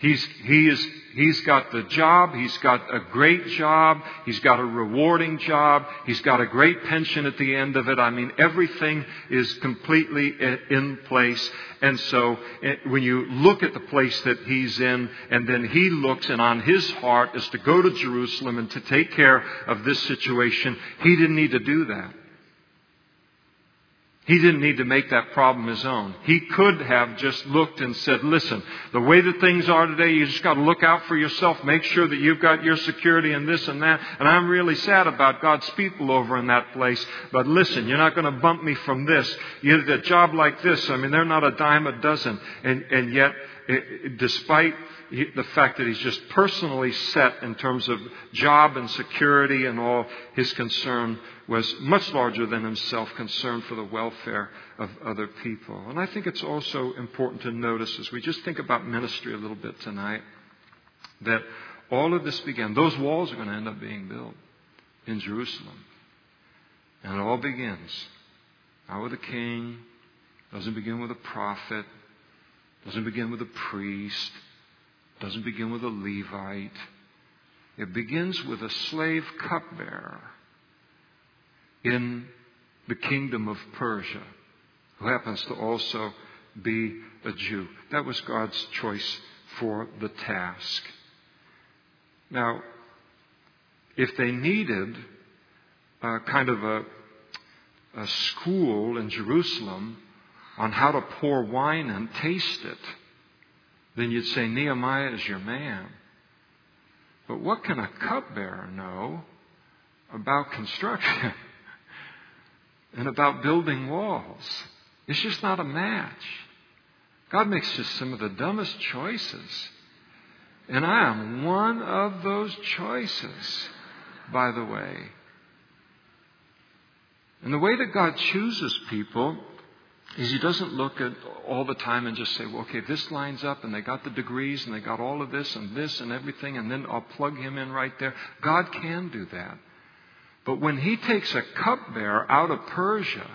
He's, he is, he's got the job. He's got a great job. He's got a rewarding job. He's got a great pension at the end of it. I mean, everything is completely in place. And so eh, when you look at the place that he's in, and then he looks and on his heart is to go to Jerusalem and to take care of this situation, he didn't need to do that. He didn't need to make that problem his own. He could have just looked and said, listen, the way that things are today, you just got to look out for yourself, make sure that you've got your security and this and that. And I'm really sad about God's people over in that place. But listen, you're not going to bump me from this. You did a job like this, I mean, they're not a dime a dozen. And, and yet, despite the fact that he's just personally set in terms of job and security and all, his concern was much larger than himself, concerned for the welfare of other people. And I think it's also important to notice as we just think about ministry a little bit tonight that all of this began, those walls are going to end up being built in Jerusalem. And it all begins not with a king, doesn't begin with a prophet, doesn't begin with a priest, doesn't begin with a Levite. It begins with a slave cupbearer in the kingdom of Persia, who happens to also be a Jew. That was God's choice for the task. Now, if they needed a kind of a, a school in Jerusalem on how to pour wine and taste it, then you'd say Nehemiah is your man. But what can a cupbearer know about construction and about building walls? It's just not a match. God makes just some of the dumbest choices. And I am one of those choices, by the way. And the way that God chooses people is He doesn't look at all the time and just say, well, okay, this lines up and they got the degrees and they got all of this and this and everything and then I'll plug him in right there. God can do that. But when He takes a cupbearer out of Persia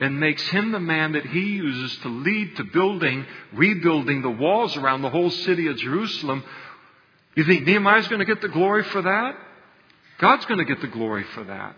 and makes him the man that he uses to lead to building, rebuilding the walls around the whole city of Jerusalem, you think Nehemiah's going to get the glory for that? God's going to get the glory for that.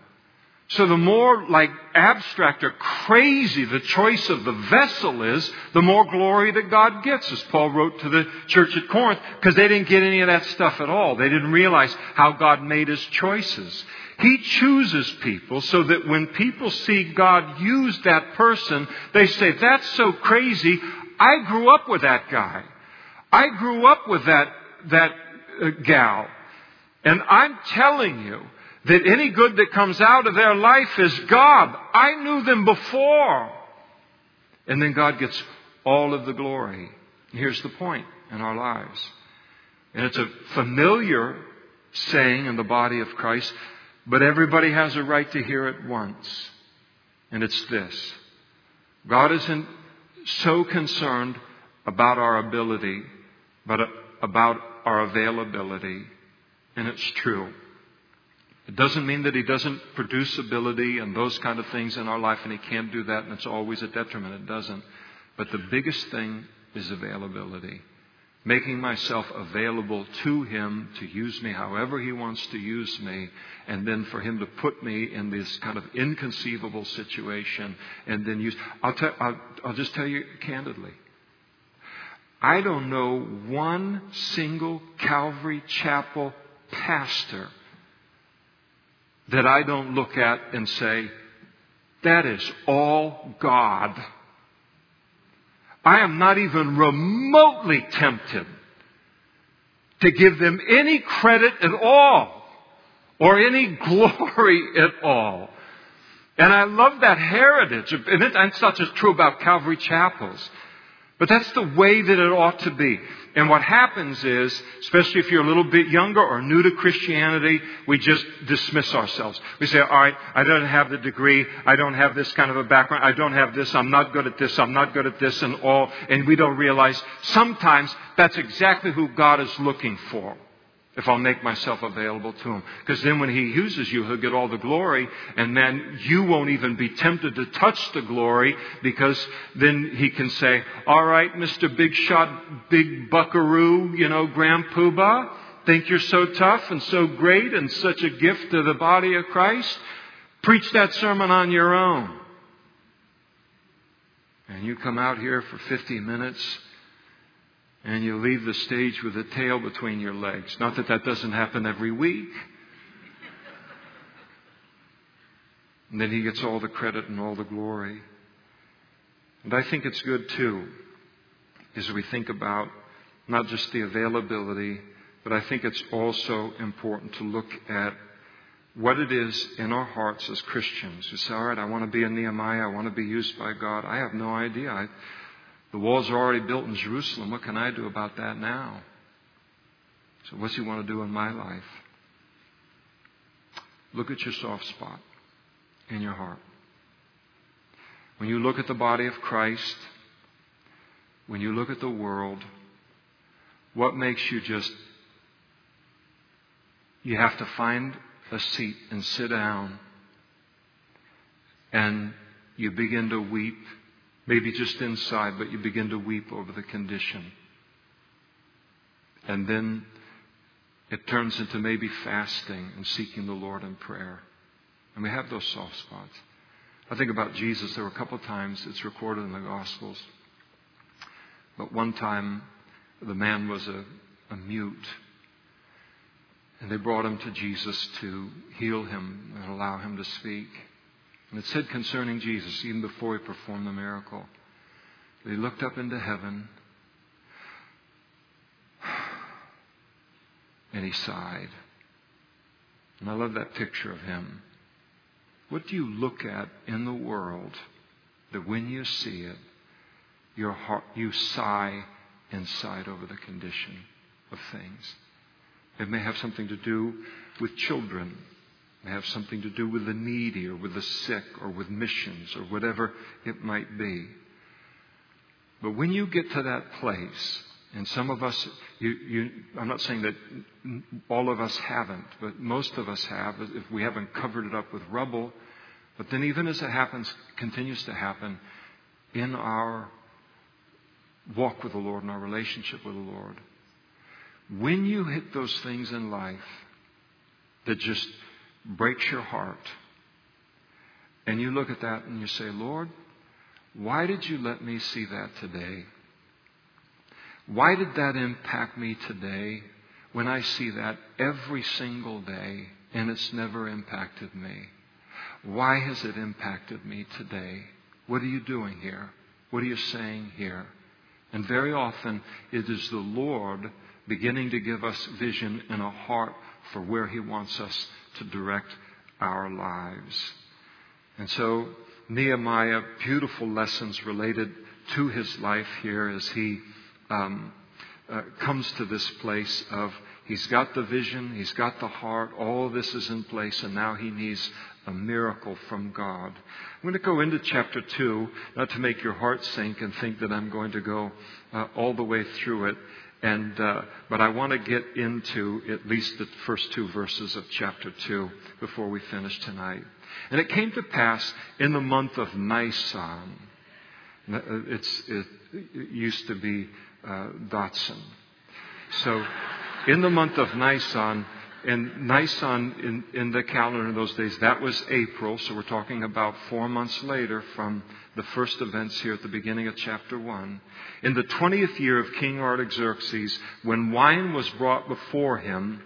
So the more like abstract or crazy the choice of the vessel is, the more glory that God gets, as Paul wrote to the church at Corinth, because they didn't get any of that stuff at all. They didn't realize how God made his choices. He chooses people so that when people see God use that person, they say, that's so crazy. I grew up with that guy. I grew up with that, that uh, gal. And I'm telling you that any good that comes out of their life is God. I knew them before. And then God gets all of the glory. Here's the point in our lives. And it's a familiar saying in the body of Christ, but everybody has a right to hear it once. And it's this. God isn't so concerned about our ability, but about our availability. And it's true. It doesn't mean that He doesn't produce ability and those kind of things in our life, and He can't do that, and it's always a detriment. It doesn't. But the biggest thing is availability. Making myself available to Him to use me however He wants to use me, and then for Him to put me in this kind of inconceivable situation, and then use. I'll, tell, I'll, I'll just tell you candidly. I don't know one single Calvary Chapel pastor that I don't look at and say, that is all God. I am not even remotely tempted to give them any credit at all or any glory at all. And I love that heritage. And it's not just true about Calvary chapels. But that's the way that it ought to be. And what happens is, especially if you're a little bit younger or new to Christianity, we just dismiss ourselves. We say, all right, I don't have the degree. I don't have this kind of a background. I don't have this. I'm not good at this. I'm not good at this and all. And we don't realize sometimes that's exactly who God is looking for if I'll make myself available to Him. Because then when He uses you, He'll get all the glory, and then you won't even be tempted to touch the glory because then He can say, All right, Mr. Big Shot, Big Buckaroo, you know, Grand Poobah, think you're so tough and so great and such a gift to the body of Christ? Preach that sermon on your own. And you come out here for 50 minutes and you leave the stage with a tail between your legs. Not that that doesn't happen every week. And then he gets all the credit and all the glory. And I think it's good too, as we think about not just the availability, but I think it's also important to look at what it is in our hearts as Christians who say, all right, I want to be a Nehemiah, I want to be used by God. I have no idea. I, the walls are already built in Jerusalem. What can I do about that now? So, what's He want to do in my life? Look at your soft spot in your heart. When you look at the body of Christ, when you look at the world, what makes you just, you have to find a seat and sit down and you begin to weep, maybe just inside, but you begin to weep over the condition. And then it turns into maybe fasting and seeking the Lord in prayer. And we have those soft spots. I think about Jesus. There were a couple of times it's recorded in the Gospels. But one time, the man was a, a mute. And they brought him to Jesus to heal him and allow him to speak. And it said concerning Jesus, even before he performed the miracle, that he looked up into heaven and he sighed. And I love that picture of him. What do you look at in the world that when you see it, your heart, you sigh inside over the condition of things? It may have something to do with children. May have something to do with the needy or with the sick or with missions or whatever it might be. But when you get to that place, and some of us, you, you, I'm not saying that all of us haven't, but most of us have, if we haven't covered it up with rubble. But then, even as it happens, continues to happen in our walk with the Lord and our relationship with the Lord. When you hit those things in life that just breaks your heart, and you look at that and you say, Lord, why did you let me see that today? Why did that impact me today when I see that every single day and it's never impacted me? Why has it impacted me today? What are you doing here? What are you saying here? And very often it is the Lord beginning to give us vision and a heart for where He wants us to direct our lives. And so Nehemiah, beautiful lessons related to his life here as he um, uh, comes to this place of he's got the vision, he's got the heart, all this is in place, and now he needs a miracle from God. I'm going to go into chapter 2, not to make your heart sink and think that I'm going to go uh, all the way through it. And, uh, but I want to get into at least the first two verses of chapter 2 before we finish tonight. And it came to pass in the month of Nisan. Uh, it's, it, used to be uh. So, in the month of Nisan, and Nisan in, in the calendar in those days, that was April, so we're talking about four months later from the first events here at the beginning of chapter 1. In the 20th year of King Artaxerxes, when wine was brought before him,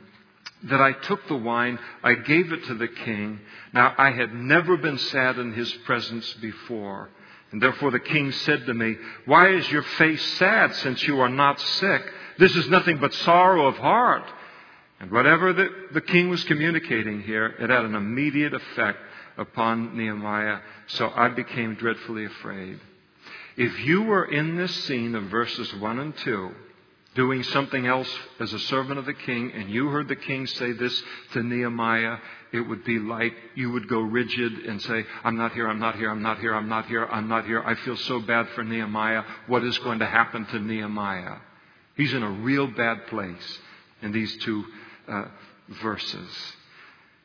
that I took the wine, I gave it to the king. Now I had never been sad in his presence before. And therefore the king said to me, Why is your face sad since you are not sick? This is nothing but sorrow of heart. And whatever the, the king was communicating here, it had an immediate effect upon Nehemiah. So I became dreadfully afraid. If you were in this scene of verses 1 and 2, doing something else as a servant of the king, and you heard the king say this to Nehemiah, it would be like you would go rigid and say, I'm not here, I'm not here, I'm not here, I'm not here, I'm not here. I feel so bad for Nehemiah. What is going to happen to Nehemiah? He's in a real bad place in these two uh, verses.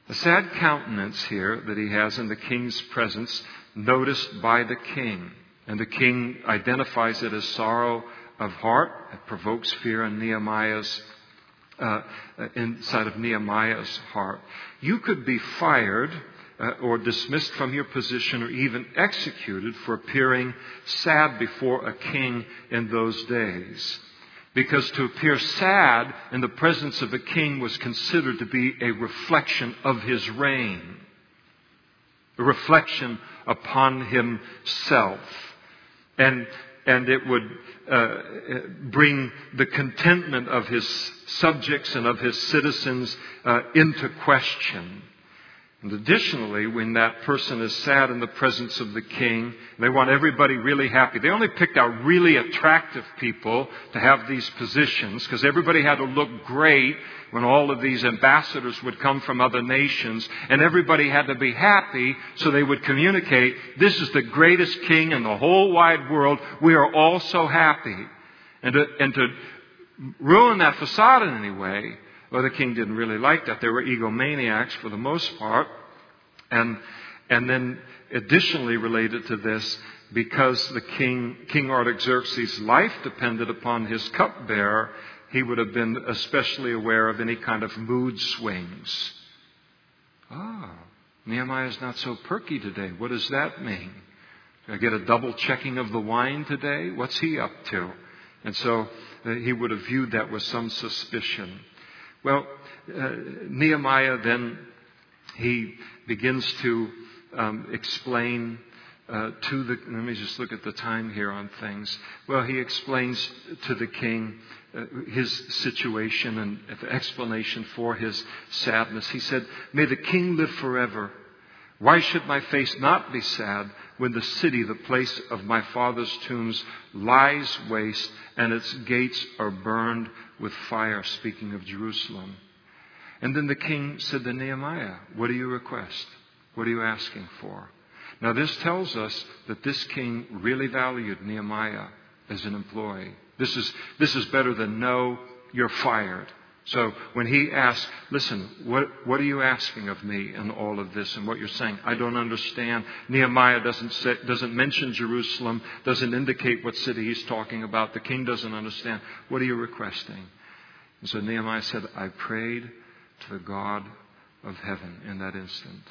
A sad countenance here that he has in the king's presence, noticed by the king. And the king identifies it as sorrow of heart. It provokes fear in Nehemiah's, uh, inside of Nehemiah's heart. You could be fired uh, or dismissed from your position or even executed for appearing sad before a king in those days. Because to appear sad in the presence of a king was considered to be a reflection of his reign, a reflection upon himself. And and it would uh, bring the contentment of his subjects and of his citizens uh, into question. And additionally, when that person is sad in the presence of the king, they want everybody really happy. They only picked out really attractive people to have these positions because everybody had to look great when all of these ambassadors would come from other nations and everybody had to be happy so they would communicate, this is the greatest king in the whole wide world. We are all so happy. And to, and to ruin that facade in any way, well, the king didn't really like that. They were egomaniacs for the most part. And, and then additionally related to this, because the king, King Artaxerxes' life depended upon his cupbearer, he would have been especially aware of any kind of mood swings. Ah, Nehemiah is not so perky today. What does that mean? I get a double checking of the wine today? What's he up to? And so uh, he would have viewed that with some suspicion. Well, uh, Nehemiah then he begins to um, explain uh, to the. Let me just look at the time here on things. Well, he explains to the king uh, his situation and the explanation for his sadness. He said, "May the king live forever." Why should my face not be sad when the city, the place of my father's tombs, lies waste and its gates are burned with fire? Speaking of Jerusalem. And then the king said to Nehemiah, What do you request? What are you asking for? Now, this tells us that this king really valued Nehemiah as an employee. This is, this is better than no, you're fired. So when he asks, listen, what, what are you asking of me in all of this and what you're saying? I don't understand. Nehemiah doesn't, say, doesn't mention Jerusalem, doesn't indicate what city he's talking about. The king doesn't understand. What are you requesting? And so Nehemiah said, I prayed to the God of heaven in that instant.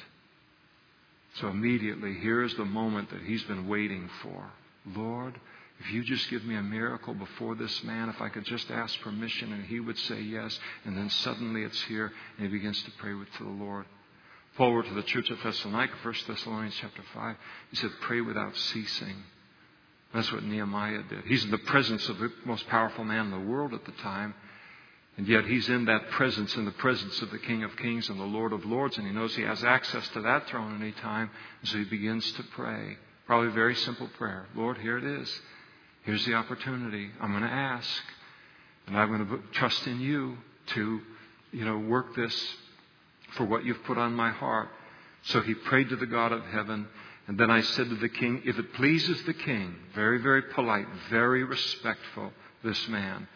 So immediately, here's the moment that he's been waiting for. Lord, if you just give me a miracle before this man, if I could just ask permission and he would say yes, and then suddenly it's here, and he begins to pray with to the Lord. Paul wrote to the church of Thessalonica, 1 Thessalonians chapter 5. He said, pray without ceasing. That's what Nehemiah did. He's in the presence of the most powerful man in the world at the time. And yet he's in that presence, in the presence of the King of Kings and the Lord of Lords, and he knows he has access to that throne any time. And so he begins to pray. Probably a very simple prayer. Lord, here it is. Here's the opportunity. I'm going to ask. And I'm going to trust in you to, you know, work this for what you've put on my heart. So he prayed to the God of heaven. And then I said to the king, if it pleases the king, very, very polite, very respectful, this man.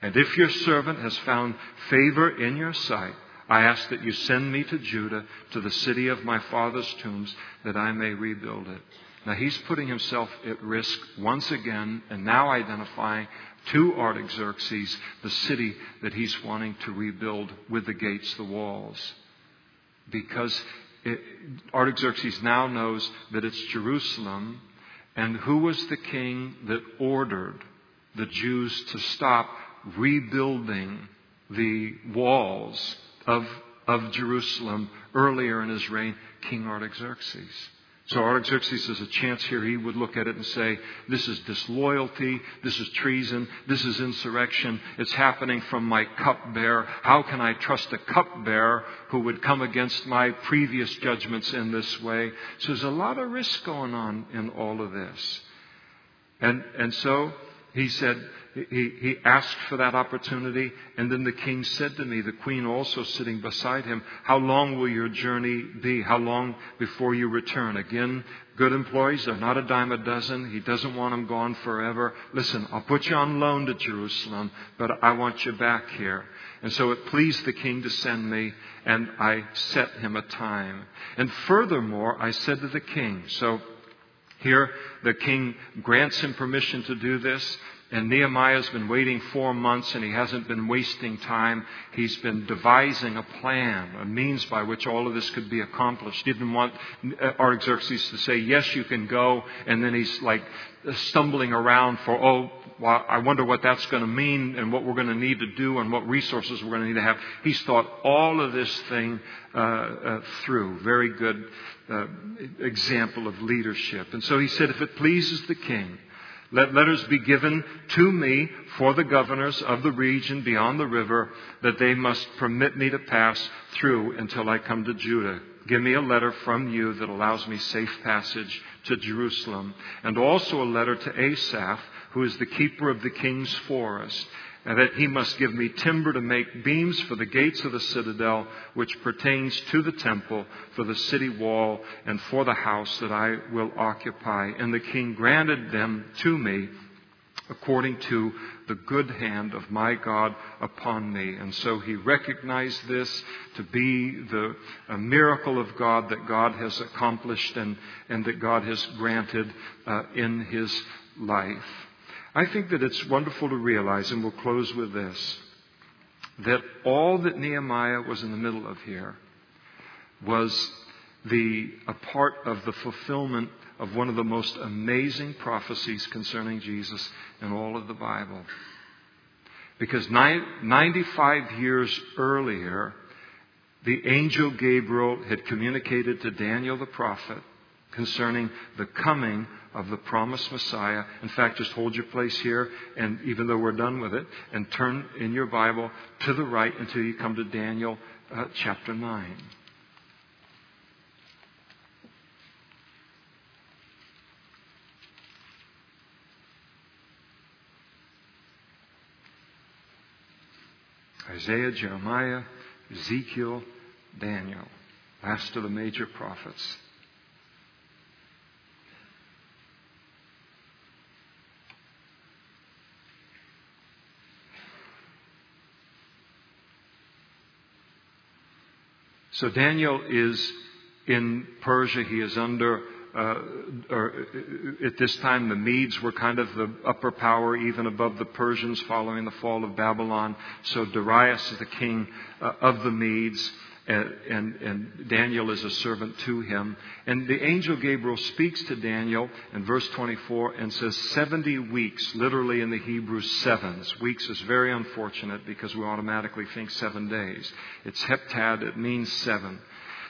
And if your servant has found favor in your sight, I ask that you send me to Judah, to the city of my father's tombs, that I may rebuild it. Now he's putting himself at risk once again and now identifying to Artaxerxes the city that he's wanting to rebuild with the gates, the walls. Because it, Artaxerxes now knows that it's Jerusalem, and who was the king that ordered the Jews to stop rebuilding the walls of, of Jerusalem earlier in his reign? King Artaxerxes. So Artaxerxes has a chance here. He would look at it and say, this is disloyalty. This is treason. This is insurrection. It's happening from my cupbearer. How can I trust a cupbearer who would come against my previous judgments in this way? So there's a lot of risk going on in all of this. And, and so he said, he, he asked for that opportunity, and then the king said to me, the queen also sitting beside him, How long will your journey be? How long before you return? Again, good employees they're not a dime a dozen. He doesn't want them gone forever. Listen, I'll put you on loan to Jerusalem, but I want you back here. And so it pleased the king to send me, and I set him a time. And furthermore, I said to the king, so here the king grants him permission to do this. And Nehemiah's been waiting four months and he hasn't been wasting time. He's been devising a plan, a means by which all of this could be accomplished. He didn't want Artaxerxes to say, yes, you can go. And then he's like stumbling around for, oh, well, I wonder what that's going to mean and what we're going to need to do and what resources we're going to need to have. He's thought all of this thing uh, uh, through. Very good uh, example of leadership. And so he said, if it pleases the king, let letters be given to me for the governors of the region beyond the river that they must permit me to pass through until I come to Judah. Give me a letter from you that allows me safe passage to Jerusalem, and also a letter to Asaph, who is the keeper of the king's forest, and that he must give me timber to make beams for the gates of the citadel, which pertains to the temple, for the city wall, and for the house that I will occupy. And the king granted them to me according to the good hand of my God upon me. And so he recognized this to be the a miracle of God that God has accomplished and, and that God has granted uh, in his life. I think that it's wonderful to realize, and we'll close with this, that all that Nehemiah was in the middle of here was the, a part of the fulfillment of one of the most amazing prophecies concerning Jesus in all of the Bible. Because 95 years earlier, the angel Gabriel had communicated to Daniel the prophet concerning the coming of the promised Messiah. In fact, just hold your place here, and even though we're done with it, and turn in your Bible to the right until you come to Daniel uh, chapter 9. Isaiah, Jeremiah, Ezekiel, Daniel, last of the major prophets. So Daniel is in Persia. He is under uh, or uh, at this time, the Medes were kind of the upper power, even above the Persians following the fall of Babylon. So Darius is the king uh, of the Medes. And, and, and, Daniel is a servant to him. And the angel Gabriel speaks to Daniel in verse 24 and says 70 weeks, literally in the Hebrew, sevens. Weeks is very unfortunate because we automatically think seven days. It's heptad, it means seven.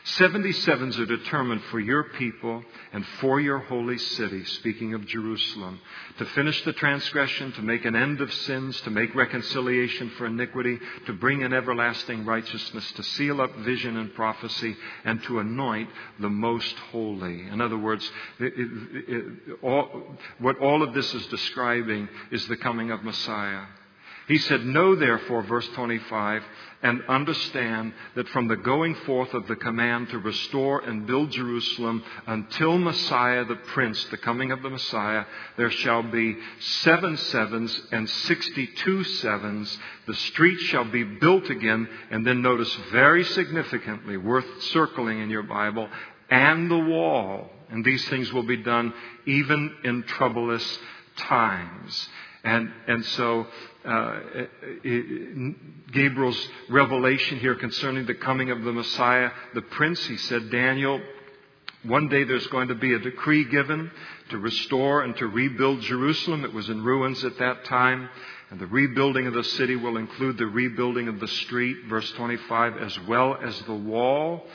77s are determined for your people and for your holy city, speaking of Jerusalem, to finish the transgression, to make an end of sins, to make reconciliation for iniquity, to bring in everlasting righteousness, to seal up vision and prophecy, and to anoint the most holy. In other words, it, it, it, all, what all of this is describing is the coming of Messiah. He said, Know therefore, verse 25, and understand that from the going forth of the command to restore and build Jerusalem until Messiah the Prince, the coming of the Messiah, there shall be seven sevens and sixty-two sevens. The street shall be built again, and then notice very significantly, worth circling in your Bible, and the wall. And these things will be done even in troublous times. And, and so uh, Gabriel's revelation here concerning the coming of the Messiah, the prince, he said, Daniel, one day there's going to be a decree given to restore and to rebuild Jerusalem. It was in ruins at that time. And the rebuilding of the city will include the rebuilding of the street, verse 25, as well as the wall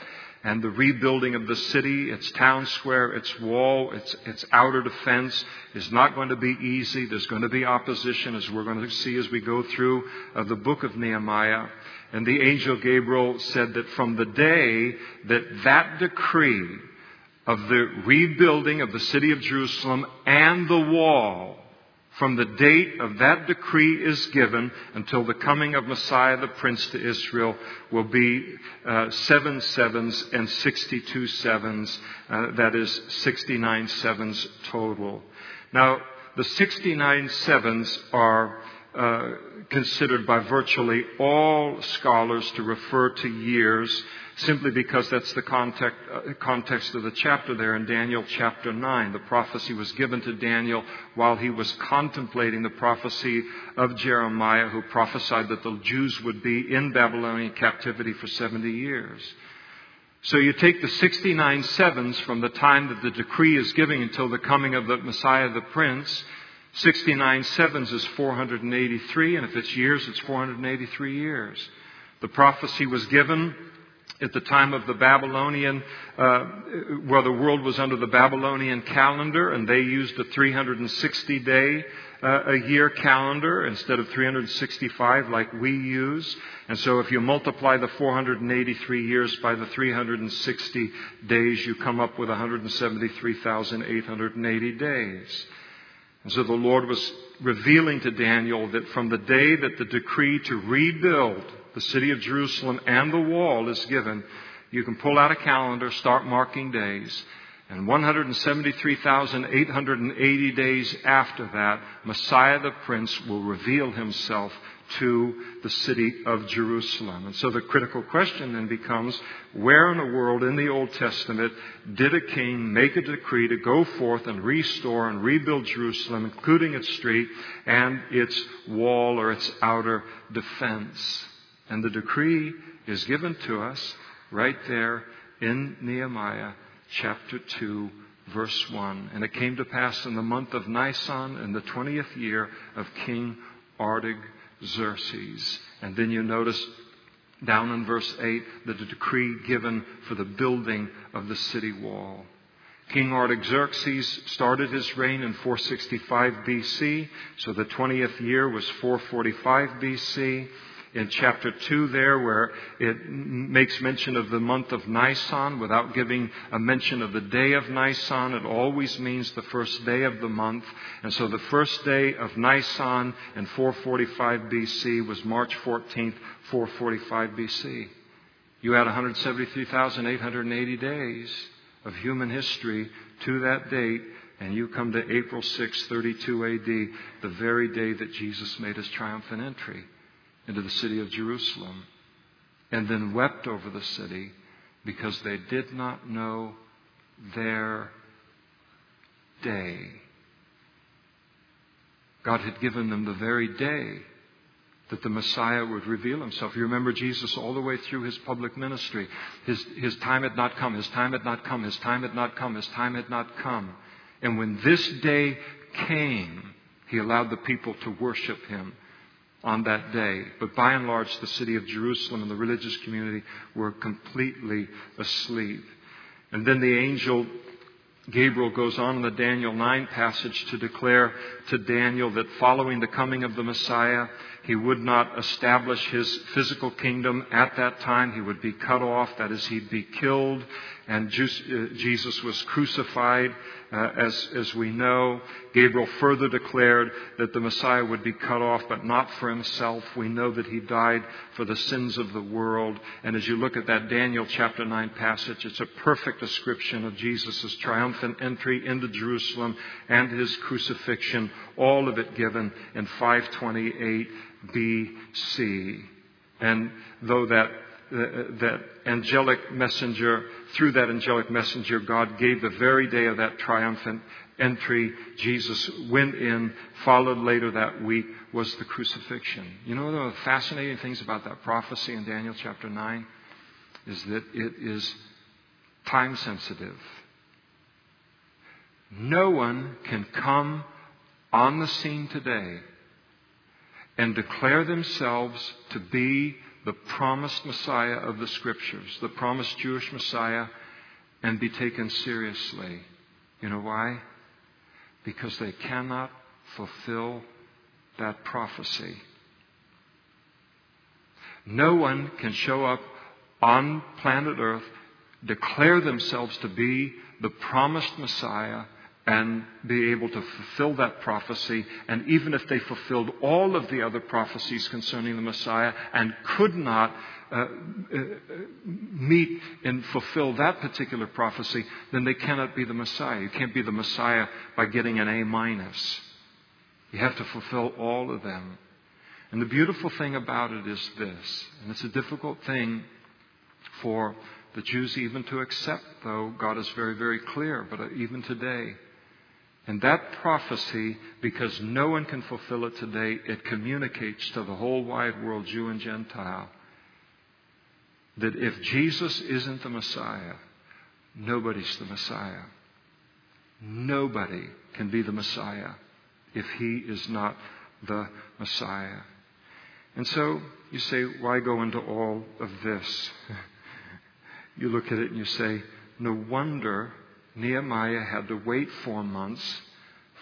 and the rebuilding of the city, its town square, its wall, its, its outer defense is not going to be easy. There's going to be opposition, as we're going to see as we go through uh, the book of Nehemiah. And the angel Gabriel said that from the day that that decree of the rebuilding of the city of Jerusalem and the wall from the date of that decree is given until the coming of Messiah the Prince to Israel will be uh, seven sevens and 62 sevens. Uh, that is 69 sevens total. Now, the 69 sevens are uh, considered by virtually all scholars to refer to years simply because that's the context, uh, context of the chapter there in Daniel chapter 9. The prophecy was given to Daniel while he was contemplating the prophecy of Jeremiah, who prophesied that the Jews would be in Babylonian captivity for 70 years. So you take the 69 sevens from the time that the decree is given until the coming of the Messiah the Prince. 69 sevens is 483, and if it's years, it's 483 years. The prophecy was given at the time of the Babylonian, uh, where the world was under the Babylonian calendar, and they used a 360 day uh, a year calendar instead of 365 like we use. And so if you multiply the 483 years by the 360 days, you come up with 173,880 days. And so the Lord was revealing to Daniel that from the day that the decree to rebuild the city of Jerusalem and the wall is given, you can pull out a calendar, start marking days. And 173,880 days after that, Messiah the Prince will reveal himself to the city of Jerusalem. And so the critical question then becomes where in the world in the Old Testament did a king make a decree to go forth and restore and rebuild Jerusalem, including its street and its wall or its outer defense? And the decree is given to us right there in Nehemiah chapter 2 verse 1. And it came to pass in the month of Nisan in the 20th year of King Artaxerxes. And then you notice down in verse 8 the decree given for the building of the city wall. King Artaxerxes started his reign in 465 BC, so the 20th year was 445 BC in chapter 2 there where it makes mention of the month of Nisan without giving a mention of the day of Nisan. It always means the first day of the month. And so the first day of Nisan in 445 BC was March 14th, 445 BC. You add 173,880 days of human history to that date, and you come to April 6, 32 AD, the very day that Jesus made his triumphant entry into the city of Jerusalem, and then wept over the city because they did not know their day. God had given them the very day that the Messiah would reveal himself. You remember Jesus all the way through his public ministry. His, his time had not come, his time had not come, his time had not come, his time had not come. And when this day came, he allowed the people to worship him on that day. But by and large, the city of Jerusalem and the religious community were completely asleep. And then the angel Gabriel goes on in the Daniel 9 passage to declare to Daniel that following the coming of the Messiah, he would not establish his physical kingdom at that time. He would be cut off, that is, he'd be killed. And uh, Jesus was crucified, uh, as, as we know. Gabriel further declared that the Messiah would be cut off, but not for himself. We know that he died for the sins of the world. And as you look at that Daniel chapter 9 passage, it's a perfect description of Jesus' triumphant entry into Jerusalem and his crucifixion, all of it given in 528 BC. And though that, that angelic messenger, through that angelic messenger, God gave the very day of that triumphant entry, Jesus went in, followed later that week was the crucifixion. You know, one of the fascinating things about that prophecy in Daniel chapter 9 is that it is time sensitive. No one can come on the scene today and declare themselves to be the promised Messiah of the Scriptures, the promised Jewish Messiah, and be taken seriously. You know why? Because they cannot fulfill that prophecy. No one can show up on planet Earth, declare themselves to be the promised Messiah, and be able to fulfill that prophecy. And even if they fulfilled all of the other prophecies concerning the Messiah and could not uh, uh, meet and fulfill that particular prophecy, then they cannot be the Messiah. You can't be the Messiah by getting an A minus. You have to fulfill all of them. And the beautiful thing about it is this, and it's a difficult thing for the Jews even to accept, though God is very, very clear, but even today. And that prophecy, because no one can fulfill it today, it communicates to the whole wide world, Jew and Gentile, that if Jesus isn't the Messiah, nobody's the Messiah. Nobody can be the Messiah if he is not the Messiah. And so you say, why go into all of this? you look at it and you say, no wonder Nehemiah had to wait four months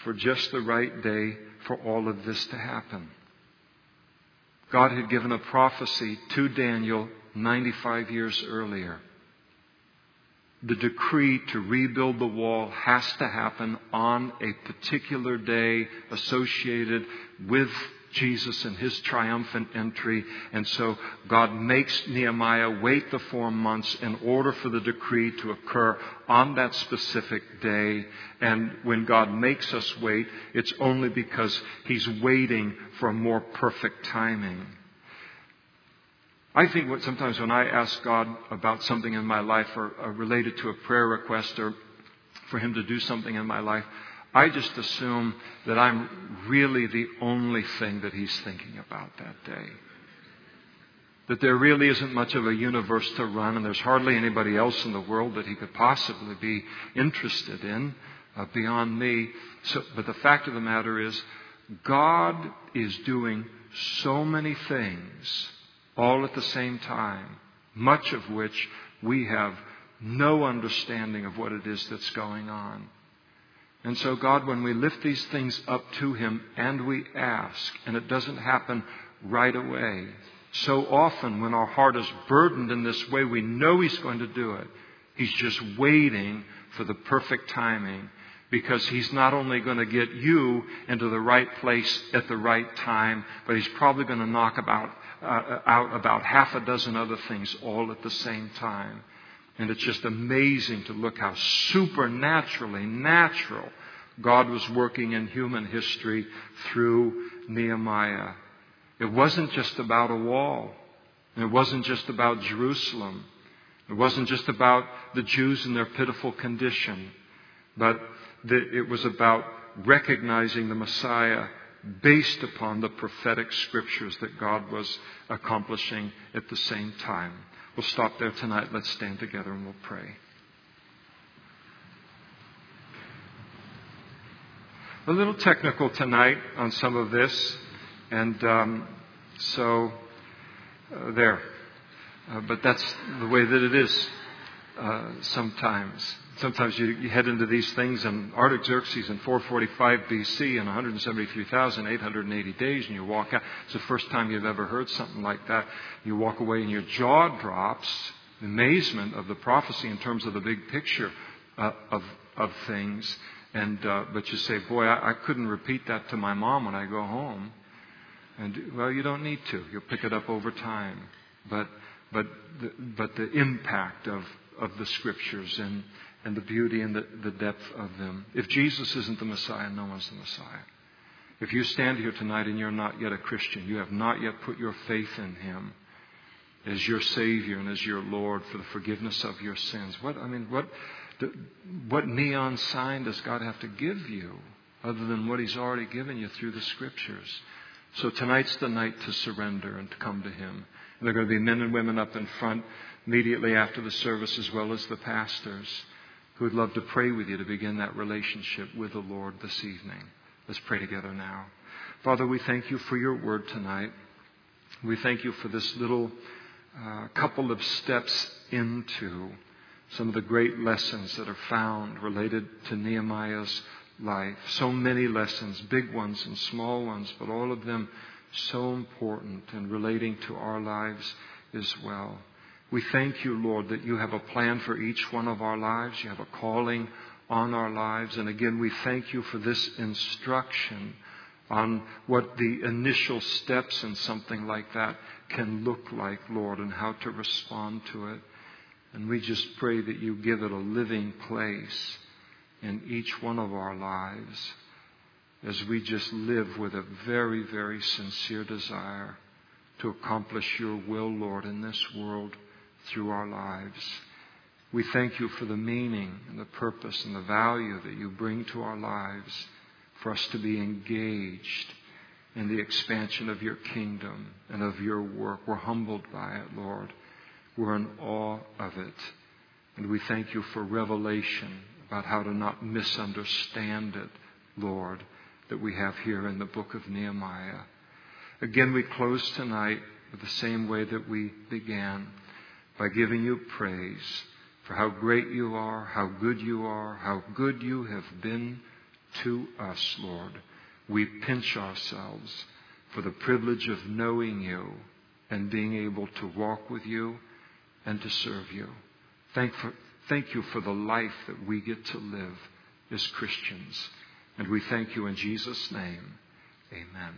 for just the right day for all of this to happen. God had given a prophecy to Daniel 95 years earlier. The decree to rebuild the wall has to happen on a particular day associated with Jesus and his triumphant entry. And so God makes Nehemiah wait the four months in order for the decree to occur on that specific day. And when God makes us wait, it's only because he's waiting for a more perfect timing. I think what sometimes when I ask God about something in my life or, or related to a prayer request or for Him to do something in my life, I just assume that I'm really the only thing that He's thinking about that day. That there really isn't much of a universe to run, and there's hardly anybody else in the world that He could possibly be interested in uh, beyond me. So, but the fact of the matter is, God is doing so many things all at the same time, much of which we have no understanding of what it is that's going on. And so, God, when we lift these things up to Him and we ask, and it doesn't happen right away, so often when our heart is burdened in this way, we know He's going to do it. He's just waiting for the perfect timing because He's not only going to get you into the right place at the right time, but He's probably going to knock about uh, out about half a dozen other things all at the same time. And it's just amazing to look how supernaturally natural God was working in human history through Nehemiah. It wasn't just about a wall. It wasn't just about Jerusalem. It wasn't just about the Jews and their pitiful condition. But it was about recognizing the Messiah based upon the prophetic scriptures that God was accomplishing at the same time. We'll stop there tonight. Let's stand together and we'll pray. A little technical tonight on some of this, and um, so uh, there. Uh, but that's the way that it is uh, sometimes sometimes you, you, head into these things, and Artaxerxes in 445 BC in 173,880 days, and you walk out. It's the first time you've ever heard something like that. You walk away, and your jaw drops, the amazement of the prophecy in terms of the big picture uh, of of things. And uh, but you say, boy, I, I couldn't repeat that to my mom when I go home. And well, you don't need to. You'll pick it up over time. But but the, but the impact of of the scriptures and and the beauty and the, the depth of them. If Jesus isn't the Messiah, no one's the Messiah. If you stand here tonight and you're not yet a Christian, you have not yet put your faith in Him as your Savior and as your Lord for the forgiveness of your sins. What I mean, what what neon sign does God have to give you other than what He's already given you through the Scriptures? So tonight's the night to surrender and to come to Him. And there are going to be men and women up in front immediately after the service, as well as the pastors who would love to pray with you to begin that relationship with the Lord this evening. Let's pray together now. Father, we thank you for your word tonight. We thank you for this little uh, couple of steps into some of the great lessons that are found related to Nehemiah's life. So many lessons, big ones and small ones, but all of them so important and relating to our lives as well. We thank you, Lord, that you have a plan for each one of our lives. You have a calling on our lives. And again, we thank you for this instruction on what the initial steps in something like that can look like, Lord, and how to respond to it. And we just pray that you give it a living place in each one of our lives as we just live with a very, very sincere desire to accomplish your will, Lord, in this world through our lives. We thank you for the meaning and the purpose and the value that you bring to our lives for us to be engaged in the expansion of your kingdom and of your work. We're humbled by it, Lord. We're in awe of it. And we thank you for revelation about how to not misunderstand it, Lord, that we have here in the book of Nehemiah. Again, we close tonight with the same way that we began by giving you praise for how great you are, how good you are, how good you have been to us, Lord. We pinch ourselves for the privilege of knowing you and being able to walk with you and to serve you. Thank, for, thank you for the life that we get to live as Christians. And we thank you in Jesus' name. Amen.